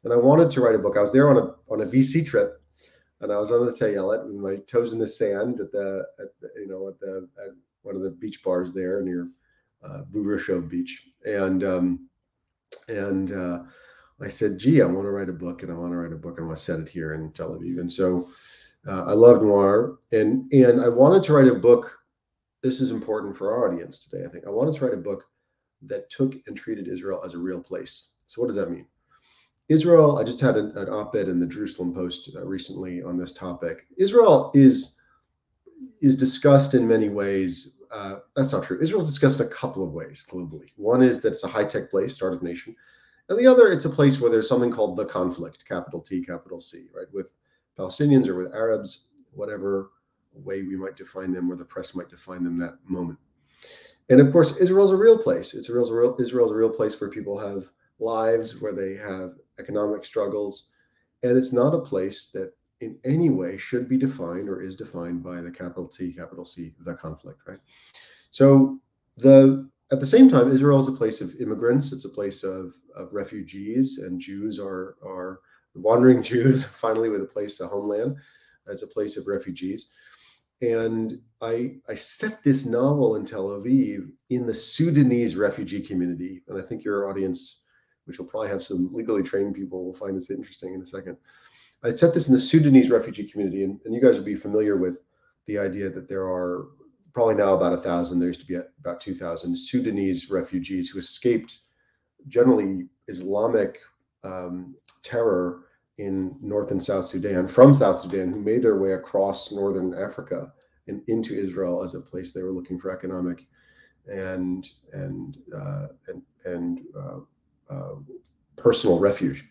[SPEAKER 2] And I wanted to write a book. I was there on a on a VC trip, and I was on the Tayelet with my toes in the sand at the, at the you know at the at one of the beach bars there near uh, Beach, and um, and uh, I said, "Gee, I want to write a book, and I want to write a book, and I want to set it here in Tel Aviv." And so uh, I love noir, and and I wanted to write a book. This is important for our audience today. I think I wanted to write a book that took and treated Israel as a real place. So what does that mean? Israel. I just had an, an op-ed in the Jerusalem Post uh, recently on this topic. Israel is is discussed in many ways. Uh, that's not true. Israel is discussed a couple of ways globally. One is that it's a high-tech place, startup nation, and the other it's a place where there's something called the conflict, capital T, capital C, right, with Palestinians or with Arabs, whatever way we might define them or the press might define them that moment. And of course, Israel's a real place. It's a real, Israel's a real place where people have lives, where they have economic struggles. And it's not a place that in any way should be defined or is defined by the capital T, capital C, the conflict, right? So the at the same time, Israel is a place of immigrants. It's a place of, of refugees, and Jews are are wandering Jews finally with a place, a homeland, as a place of refugees. And I, I set this novel in Tel Aviv in the Sudanese refugee community. And I think your audience, which will probably have some legally trained people, will find this interesting in a second. I set this in the Sudanese refugee community. And, and you guys will be familiar with the idea that there are probably now about a thousand, there used to be about 2,000 Sudanese refugees who escaped generally Islamic um, terror in North and South Sudan from South Sudan who made their way across Northern Africa and into Israel as a place they were looking for economic and and uh, and, and uh, uh, personal refuge.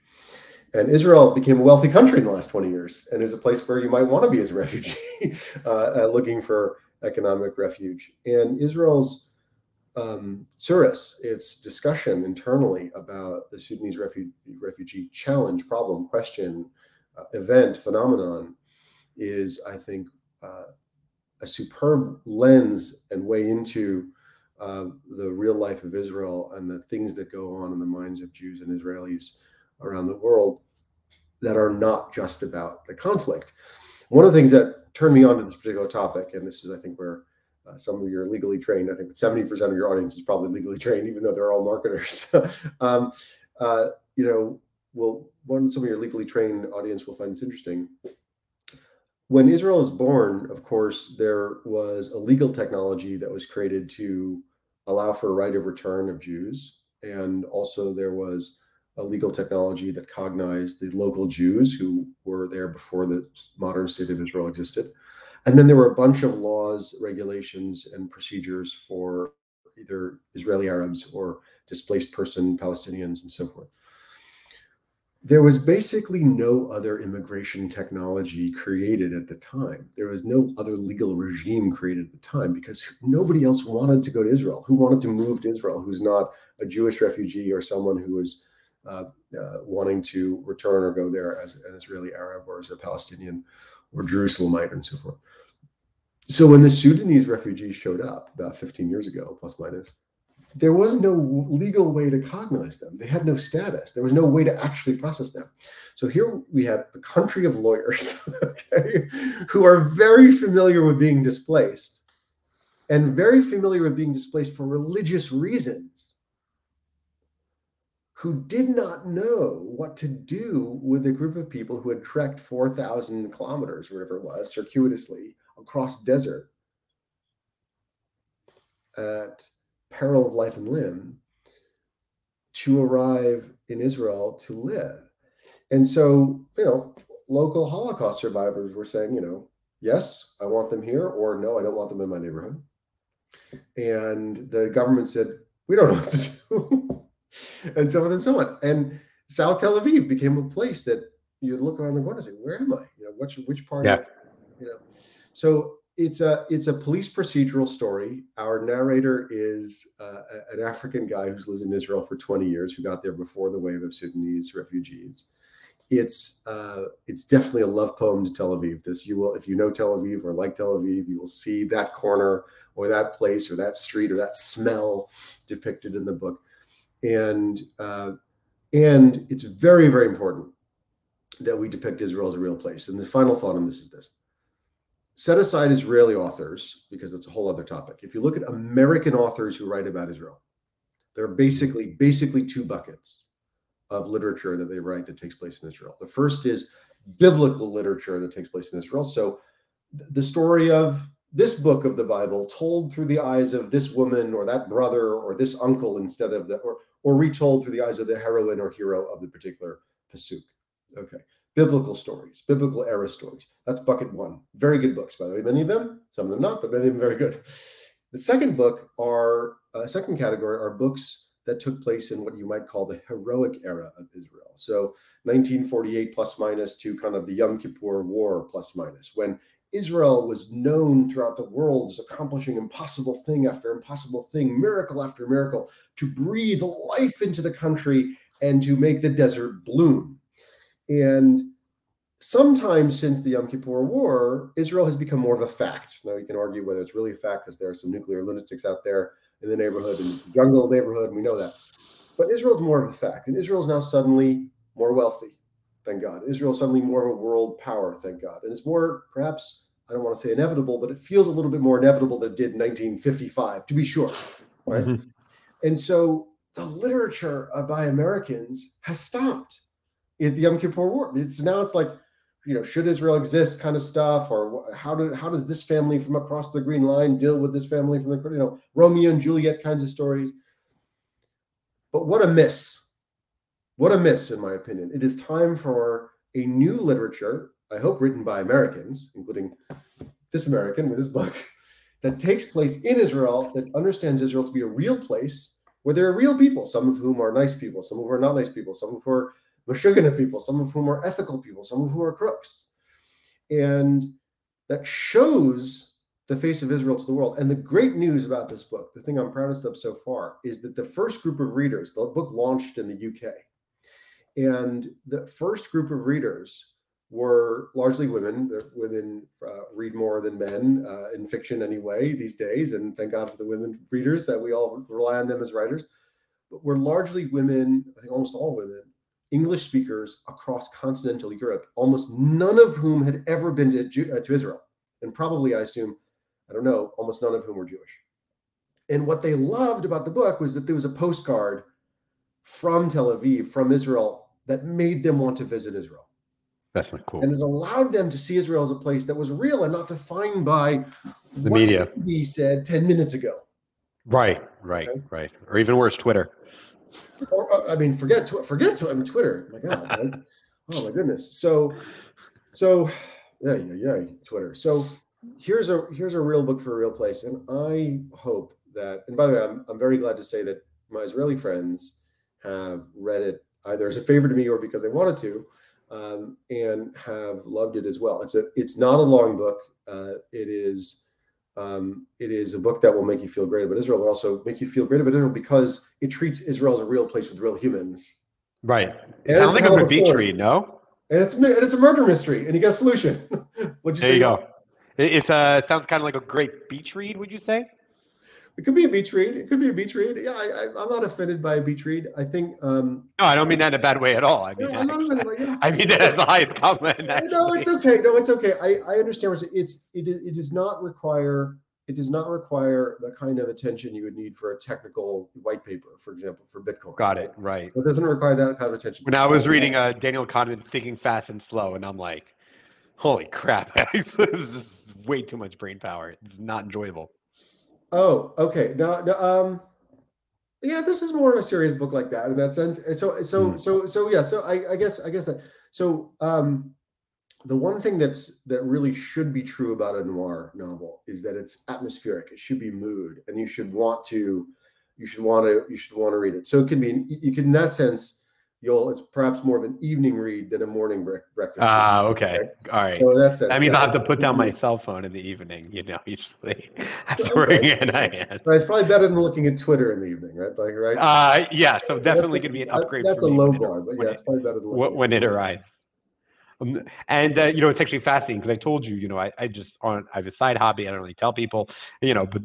[SPEAKER 2] And Israel became a wealthy country in the last 20 years and is a place where you might want to be as a refugee uh, uh, looking for economic refuge. And Israel's um, Tzuris, its discussion internally about the Sudanese refugee, refugee challenge, problem, question, uh, event, phenomenon is, I think, uh, a superb lens and way into uh, the real life of Israel and the things that go on in the minds of Jews and Israelis around the world that are not just about the conflict. One of the things that turned me on to this particular topic, and this is, I think, where uh, some of you are legally trained. I think 70% of your audience is probably legally trained, even though they're all marketers. um, uh, you know, well, one some of your legally trained audience will find this interesting. When Israel was born, of course, there was a legal technology that was created to allow for a right of return of Jews, and also there was a legal technology that cognized the local Jews who were there before the modern state of Israel existed. And then there were a bunch of laws, regulations, and procedures for either Israeli Arabs or displaced person Palestinians and so forth. There was basically no other immigration technology created at the time. There was no other legal regime created at the time because nobody else wanted to go to Israel. Who wanted to move to Israel who's not a Jewish refugee or someone who was uh, uh, wanting to return or go there as an Israeli Arab or as a Palestinian or Jerusalemite and so forth. So when the Sudanese refugees showed up about 15 years ago, plus minus, there was no legal way to cognize them. They had no status. There was no way to actually process them. So here we have a country of lawyers, okay, who are very familiar with being displaced and very familiar with being displaced for religious reasons, who did not know what to do with a group of people who had trekked 4,000 kilometers, whatever it was, circuitously across desert at peril of life and limb to arrive in Israel to live. And so, you know, local Holocaust survivors were saying, you know, yes, I want them here, or no, I don't want them in my neighborhood. and the government said, "We don't know what to do," and so on and so on. And South Tel Aviv became a place that you look around the corner and say, "Where am I? You know, which which part
[SPEAKER 1] Yeah.
[SPEAKER 2] of you know?" So it's a it's a police procedural story. Our narrator is uh, an African guy who's lived in Israel for 20 years, who got there before the wave of Sudanese refugees. It's uh, it's definitely a love poem to Tel Aviv. This you will, if you know Tel Aviv or like Tel Aviv, you will see that corner or that place or that street or that smell depicted in the book, and uh, and it's very very important that we depict Israel as a real place. And the final thought on this is this: set aside Israeli authors because it's a whole other topic. If you look at American authors who write about Israel, there are basically basically two buckets of literature that they write that takes place in Israel. The first is biblical literature that takes place in Israel. So the story of this book of the Bible told through the eyes of this woman or that brother or this uncle instead of the or or retold through the eyes of the heroine or hero of the particular pasuk. Okay. Biblical stories, biblical era stories. That's bucket one. Very good books, by the way. Many of them, some of them not, but many of them very good. The second book are uh, second category are books that took place in what you might call the heroic era of Israel. So 1948 plus minus to kind of the Yom Kippur War plus minus, when Israel was known throughout the world as accomplishing impossible thing after impossible thing, miracle after miracle, to breathe life into the country and to make the desert bloom. And sometimes since the Yom Kippur War, Israel has become more of a fact. Now you can argue whether it's really a fact because there are some nuclear lunatics out there in the neighborhood and it's a jungle neighborhood, and we know that. But Israel's more of a fact, and Israel's now suddenly more wealthy, thank God. Israel's suddenly more of a world power, thank God. And it's more, perhaps, I don't want to say inevitable, but it feels a little bit more inevitable than it did in 1955, to be sure. Right.
[SPEAKER 1] Mhm.
[SPEAKER 2] And so the literature by Americans has stopped at the Yom Kippur War. It's now it's like, you know, should Israel exist kind of stuff, or how do how does this family from across the green line deal with this family from the you know Romeo and Juliet kinds of stories. But what a miss! What a miss, in my opinion. It is time for a new literature. I hope written by Americans, including this American with this book, that takes place in Israel that understands Israel to be a real place where there are real people, some of whom are nice people, some of whom are not nice people, some of whom are Meshuggah people, some of whom are ethical people, some of whom are crooks. And that shows the face of Israel to the world. And the great news about this book, the thing I'm proudest of so far, is that the first group of readers, the book launched in the UK, and the first group of readers were largely women. Women uh, read more than men uh, in fiction anyway these days, and thank God for the women readers that we all rely on them as writers. But we're largely women, I think almost all women, English speakers across continental Europe, almost none of whom had ever been to, uh, to Israel. And probably, I assume, I don't know, almost none of whom were Jewish. And what they loved about the book was that there was a postcard from Tel Aviv, from Israel, that made them want to visit Israel.
[SPEAKER 1] That's not cool.
[SPEAKER 2] And it allowed them to see Israel as a place that was real and not defined by
[SPEAKER 1] The
[SPEAKER 2] what
[SPEAKER 1] media.
[SPEAKER 2] he said 10 minutes ago.
[SPEAKER 1] Right, right,
[SPEAKER 2] Okay.
[SPEAKER 1] right. Or even worse, Twitter.
[SPEAKER 2] or uh, I mean, forget forget I mean, Twitter. My God, right? oh my goodness. So, so yeah, yeah, yeah, Twitter. So here's a here's a real book for a real place, and I hope that. And by the way, I'm I'm very glad to say that my Israeli friends have read it either as a favor to me or because they wanted to, um, and have loved it as well. It's a it's not a long book. Uh, it is. Um, it is a book that will make you feel great about Israel, but also make you feel great about Israel because it treats Israel as a real place with real humans.
[SPEAKER 1] Right.
[SPEAKER 2] And
[SPEAKER 1] Sounds like a beach read, no?
[SPEAKER 2] And it's and it's a murder mystery, and you got a solution. What'd you
[SPEAKER 1] There
[SPEAKER 2] say?
[SPEAKER 1] you go. It, it's uh sounds kind of like a great beach read, would you say?
[SPEAKER 2] It could be a beach read. It could be a beach read. Yeah, I, I, I'm not offended by a beach read. I think. Um,
[SPEAKER 1] No, I don't mean that in a bad way at all. I mean,
[SPEAKER 2] no, I'm not offended by, yeah.
[SPEAKER 1] I mean that as the highest compliment.
[SPEAKER 2] no, it's okay. No, it's okay. I, I understand. what you're. It's it, is- it does not require it does not require the kind of attention you would need for a technical white paper, for example, for Bitcoin.
[SPEAKER 1] Got it. Right.
[SPEAKER 2] So it doesn't require that kind of attention.
[SPEAKER 1] When I was reading uh, Daniel Kahneman, Thinking Fast and Slow, and I'm like, holy crap, this is way too much brain power. It's not enjoyable.
[SPEAKER 2] Oh, okay. No, no, um, yeah, this is more of a serious book like that in that sense. So, so,
[SPEAKER 1] Hmm.
[SPEAKER 2] so, so, yeah. So, I, I guess, I guess that. So, um, the one thing that's that really should be true about a noir novel is that it's atmospheric. It should be mood, and you should want to, you should want to, you should want to read it. So it can be, you can in that sense, you'll it's perhaps more of an evening read than a morning bre- breakfast.
[SPEAKER 1] Ah, uh, okay, right? all right.
[SPEAKER 2] So that's
[SPEAKER 1] that means I have to put down my cell phone in the evening. You know, usually after ring it,
[SPEAKER 2] I Right, it's probably better than looking at Twitter in the evening, right? Like, right?
[SPEAKER 1] Uh, yeah. So definitely going to be an upgrade.
[SPEAKER 2] That's a low bar, but yeah, it, it's probably better than
[SPEAKER 1] when, when it arrives. Um, and uh, you know, it's actually fascinating because I told you, you know, I, I just on I have a side hobby. I don't really tell people, you know, but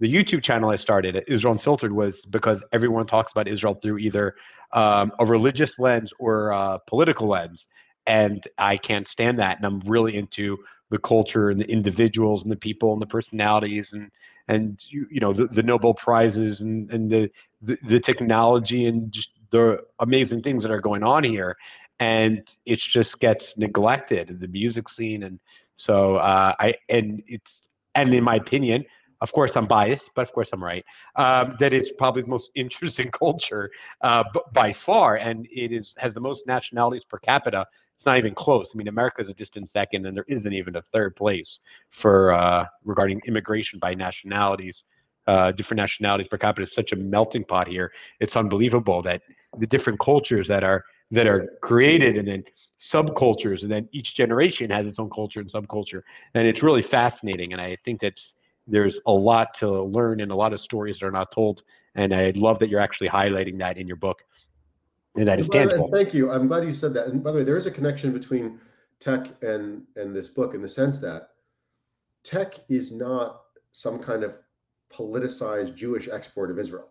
[SPEAKER 1] the YouTube channel I started, Israel Unfiltered, was because everyone talks about Israel through either um, a religious lens or a political lens, and I can't stand that. And I'm really into the culture and the individuals and the people and the personalities and and you, you know the, the Nobel prizes and and the, the the technology and just the amazing things that are going on here and it just gets neglected in the music scene and so uh, i and it's and in my opinion of course i'm biased but of course i'm right. Um, probably the most interesting culture uh, by far and it is has the most nationalities per capita. It's not even close. I mean america is a distant second and there isn't even a third place for uh, regarding immigration by nationalities uh, different nationalities per capita. Is such a melting pot here. It's unbelievable that the different cultures that are that are created and then subcultures and then each generation has its own culture and subculture. And it's really fascinating and i think that there's a lot to learn and a lot of stories that are not told and i love that you're actually highlighting that in your book and that is tangible
[SPEAKER 2] thank you i'm glad you said that and by the way there is a connection between tech and and this book in the sense that tech is not some kind of politicized jewish export of israel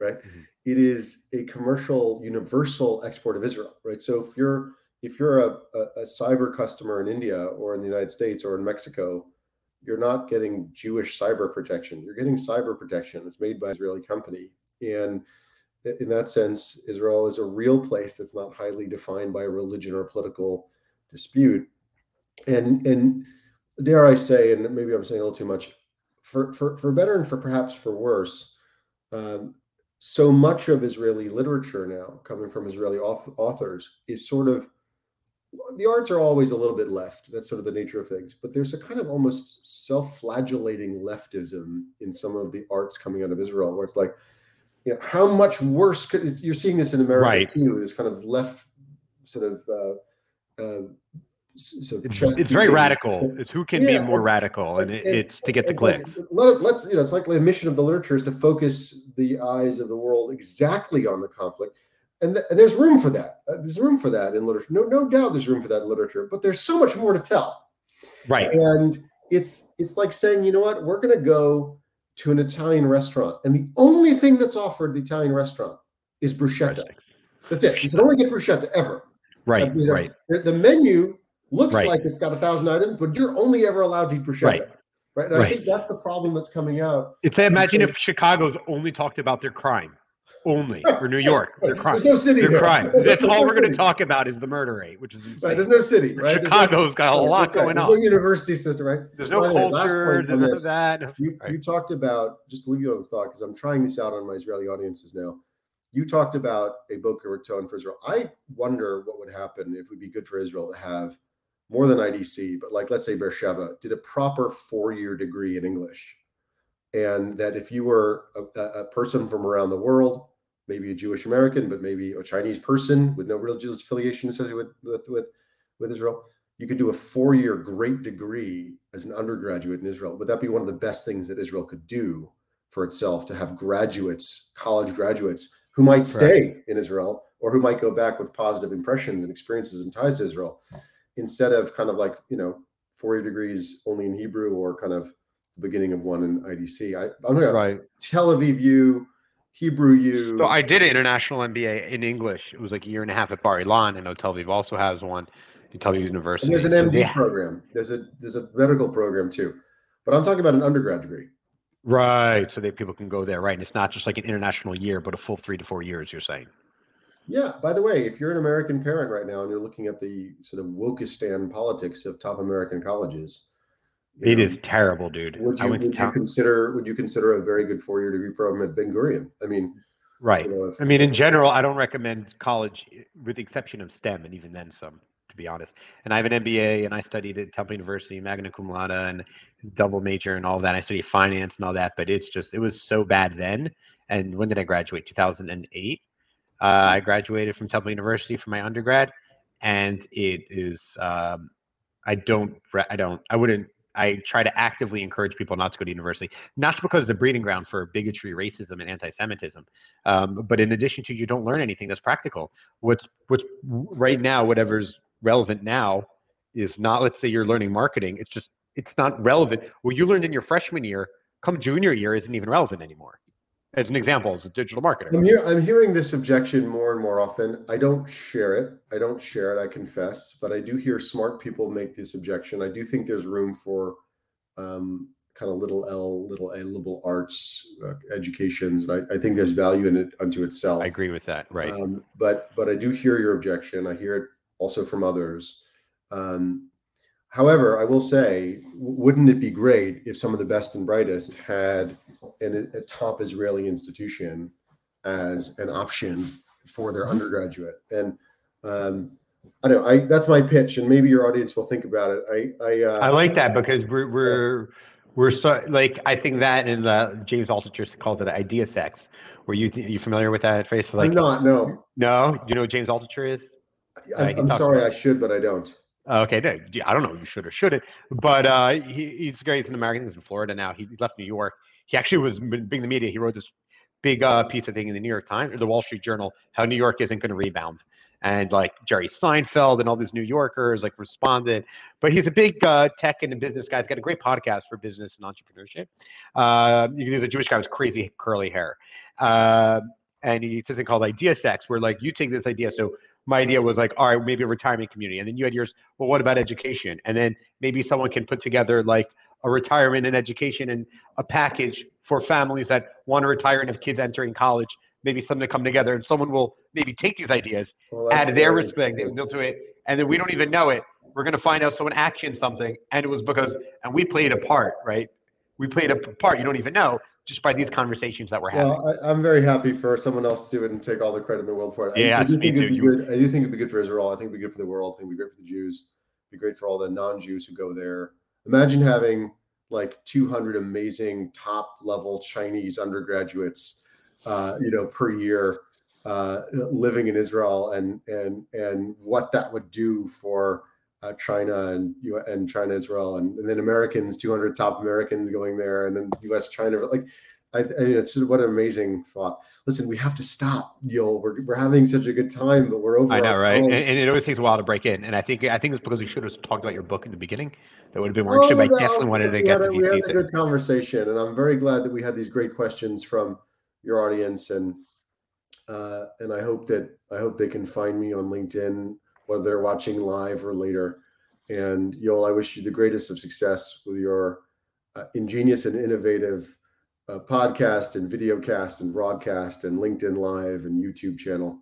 [SPEAKER 2] right? Mm-hmm. It is a commercial universal export of Israel, right? So if you're if you're a, a, a, cyber customer in India or in the United States or in Mexico, you're not getting Jewish cyber protection. You're getting cyber protection that's made by an Israeli company. And in that sense, Israel is a real place that's not highly defined by a religion or political dispute. And and dare I say, and maybe I'm saying a little too much, for for for better and for perhaps for worse, um, so much of Israeli literature now, coming from Israeli authors, is sort of the arts are always a little bit left. That's sort of the nature of things. But there's a kind of almost self-flagellating leftism in some of the arts coming out of Israel, where it's like, you know, how much worse could you're seeing this in America right. too? This kind of left sort of uh, uh,
[SPEAKER 1] so it's, it's very radical. It's who can yeah, be more and, radical, and, it, it's to get the clicks.
[SPEAKER 2] Like, let let's you know, it's like the mission of the literature is to focus the eyes of the world exactly on the conflict, and, th- and there's room for that. Uh, there's room for that in literature. No, no doubt, there's room for that in literature. But there's so much more to tell.
[SPEAKER 1] Right.
[SPEAKER 2] And it's it's like saying, you know what, we're going to go to an Italian restaurant, and the only thing that's offered the Italian restaurant is bruschetta. That's it. You can only get bruschetta ever.
[SPEAKER 1] Right. Uh, you know, right.
[SPEAKER 2] The menu looks right. like it's got a thousand items, but you're only ever allowed to eat bruschetta. Right. Right. And right. I think that's the problem that's coming out.
[SPEAKER 1] If they imagine if Chicago's only talked about their crime, only for New York, their crime.
[SPEAKER 2] There's no city.
[SPEAKER 1] Their there. That's all no we're going to talk about is the murder rate, which is insane.
[SPEAKER 2] right. There's no city. Right.
[SPEAKER 1] Chicago's
[SPEAKER 2] no,
[SPEAKER 1] got a lot right. going
[SPEAKER 2] There's
[SPEAKER 1] on.
[SPEAKER 2] No university system. Right.
[SPEAKER 1] There's no culture. There's none of that.
[SPEAKER 2] You, right. you talked about just to leave you on the thought because I'm trying this out on my Israeli audiences now. You talked about a Boca Raton for Israel. I wonder what would happen if it would be good for Israel to have more than IDC, but like let's say Beersheba did a proper four-year degree in English, and that if you were a, a, person from around the world, maybe a Jewish American, but maybe a Chinese person with no religious affiliation associated with with with, Israel, you could do a four-year great degree as an undergraduate in Israel. Would that be one of the best things that Israel could do for itself to have graduates, college graduates who might stay right. in Israel or who might go back with positive impressions and experiences and ties to Israel? instead of kind of like you know four year degrees only in Hebrew or kind of beginning of one in IDC. I, I'm gonna
[SPEAKER 1] right.
[SPEAKER 2] Tel Aviv U, Hebrew U.
[SPEAKER 1] So I did an international MBA in English. It was like a year and a half at Bar Ilan. I know Tel Aviv also has one. Tel Aviv University.
[SPEAKER 2] And there's an MD so program. There's a there's a medical program too, but I'm talking about an undergrad degree.
[SPEAKER 1] Right. So that people can go there, right? And it's not just like an international year, but a full three to four years. You're saying.
[SPEAKER 2] Yeah. By the way, if you're an American parent right now and you're looking at the sort of wokistan politics of top American colleges,
[SPEAKER 1] it know, is terrible, dude.
[SPEAKER 2] Would you, would you consider would you consider a very good four year degree program at Ben Gurion? I mean,
[SPEAKER 1] right. You know, if, I mean, in general, I don't recommend college, with the exception of STEM, and even then some. To be honest. And I have an MBA, and I studied at Temple University, magna cum laude, and double major, and all that. I studied finance and all that, but it's just it was so bad then. And when did I graduate? 2008. Uh, I graduated from Temple University for my undergrad, and it is. Um, I don't. I don't. I wouldn't I try to actively encourage people not to go to university, not because it's a breeding ground for bigotry, racism, and anti-Semitism, um, but in addition to you don't learn anything that's practical. What's what's right now, whatever's relevant now, is not. Let's say you're learning marketing. It's just it's not relevant. What you learned in your freshman year, come junior year, isn't even relevant anymore as an example as a digital marketer.
[SPEAKER 2] I'm, hear, I'm hearing this objection more and more often. I don't share it. I don't share it i confess but i do hear smart people make this objection. I do think there's room for um, kind of little l little a liberal arts uh, educations. I, I, think there's value in it unto itself.
[SPEAKER 1] I agree with that right. Um,
[SPEAKER 2] but but i do hear your objection. I hear it also from others. Um, However, I will say, wouldn't it be great if some of the best and brightest had an, a top Israeli institution as an option for their mm-hmm. undergraduate? And um, I don't know. I that's my pitch, and maybe your audience will think about it. I I, uh,
[SPEAKER 1] I like that because we're we're we're so like I think that and the James Altucher calls it idea sex. Were you you familiar with that phrase?
[SPEAKER 2] Like, I'm not. No.
[SPEAKER 1] No. Do you know what James Altucher is?
[SPEAKER 2] I, am uh, sorry. I should, but I don't.
[SPEAKER 1] Okay, I don't know. You should or shouldn't, but uh, he, he's great. He's an American. He's in Florida now. He left New York. He actually was being the media. He wrote this big uh, piece, I think, in the New York Times or the Wall Street Journal, how New York isn't going to rebound. And like Jerry Seinfeld and all these New Yorkers like responded. But he's a big uh, tech and business guy. He's got a great podcast for business and entrepreneurship. Uh, he's a Jewish guy with crazy curly hair. Uh, and he does something called idea sex, where like you take this idea. So my idea was like, all right, maybe a retirement community. And then you had yours, well, what about education? And then maybe someone can put together like a retirement and education and a package for families that want to retire and have kids entering college. Maybe something to come together and someone will maybe take these ideas, well, add their respect, they'll do it. And then we don't even know it. We're going to find out someone actioned something. And it was because, and we played a part, right? We played a part you don't even know just by these conversations that we're having.
[SPEAKER 2] Well, I, am very happy for someone else to do it and take all the credit in the world for it.
[SPEAKER 1] Yeah, I,
[SPEAKER 2] I do think it'd be good. I do think it'd be good for Israel. I think it'd be good for the world. I think it'd be great for the Jews. It'd be great for all the non-Jews who go there. Imagine having like 200 amazing top level Chinese undergraduates, uh, you know, per year uh, living in Israel and and and what that would do for uh, China and and China Israel and, and then Americans 200 top Americans going there and then U.S. China like I, I mean, it's what an amazing thought. Listen, we have to stop, yo. We're, we're having such a good time, but we're over.
[SPEAKER 1] I know, right? And, and, it always takes a while to break in. And I think I think it's because we should have talked about your book in the beginning. That would have been more oh, interesting. No, I definitely wanted to get
[SPEAKER 2] had, We had a good conversation, and I'm very glad that we had these great questions from your audience, and uh, and I hope that I hope they can find me on LinkedIn whether they're watching live or later. And Yoel, I wish you the greatest of success with your uh, ingenious and innovative uh, podcast and videocast and broadcast and LinkedIn Live and YouTube channel.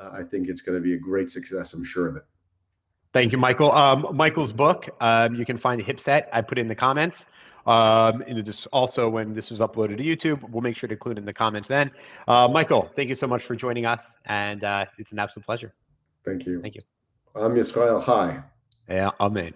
[SPEAKER 2] Uh, I think it's going to be a great success. I'm sure of it.
[SPEAKER 1] Thank you, Michael. Um, Michael's book, um, you can find Hip Set. I put it in the comments. Um, and just also when this is uploaded to YouTube, we'll make sure to include in the comments then. Uh, Michael, thank you so much for joining us, and uh, it's an absolute pleasure.
[SPEAKER 2] Thank you.
[SPEAKER 1] Thank you.
[SPEAKER 2] Am Yisrael Chai.
[SPEAKER 1] Yeah, amen.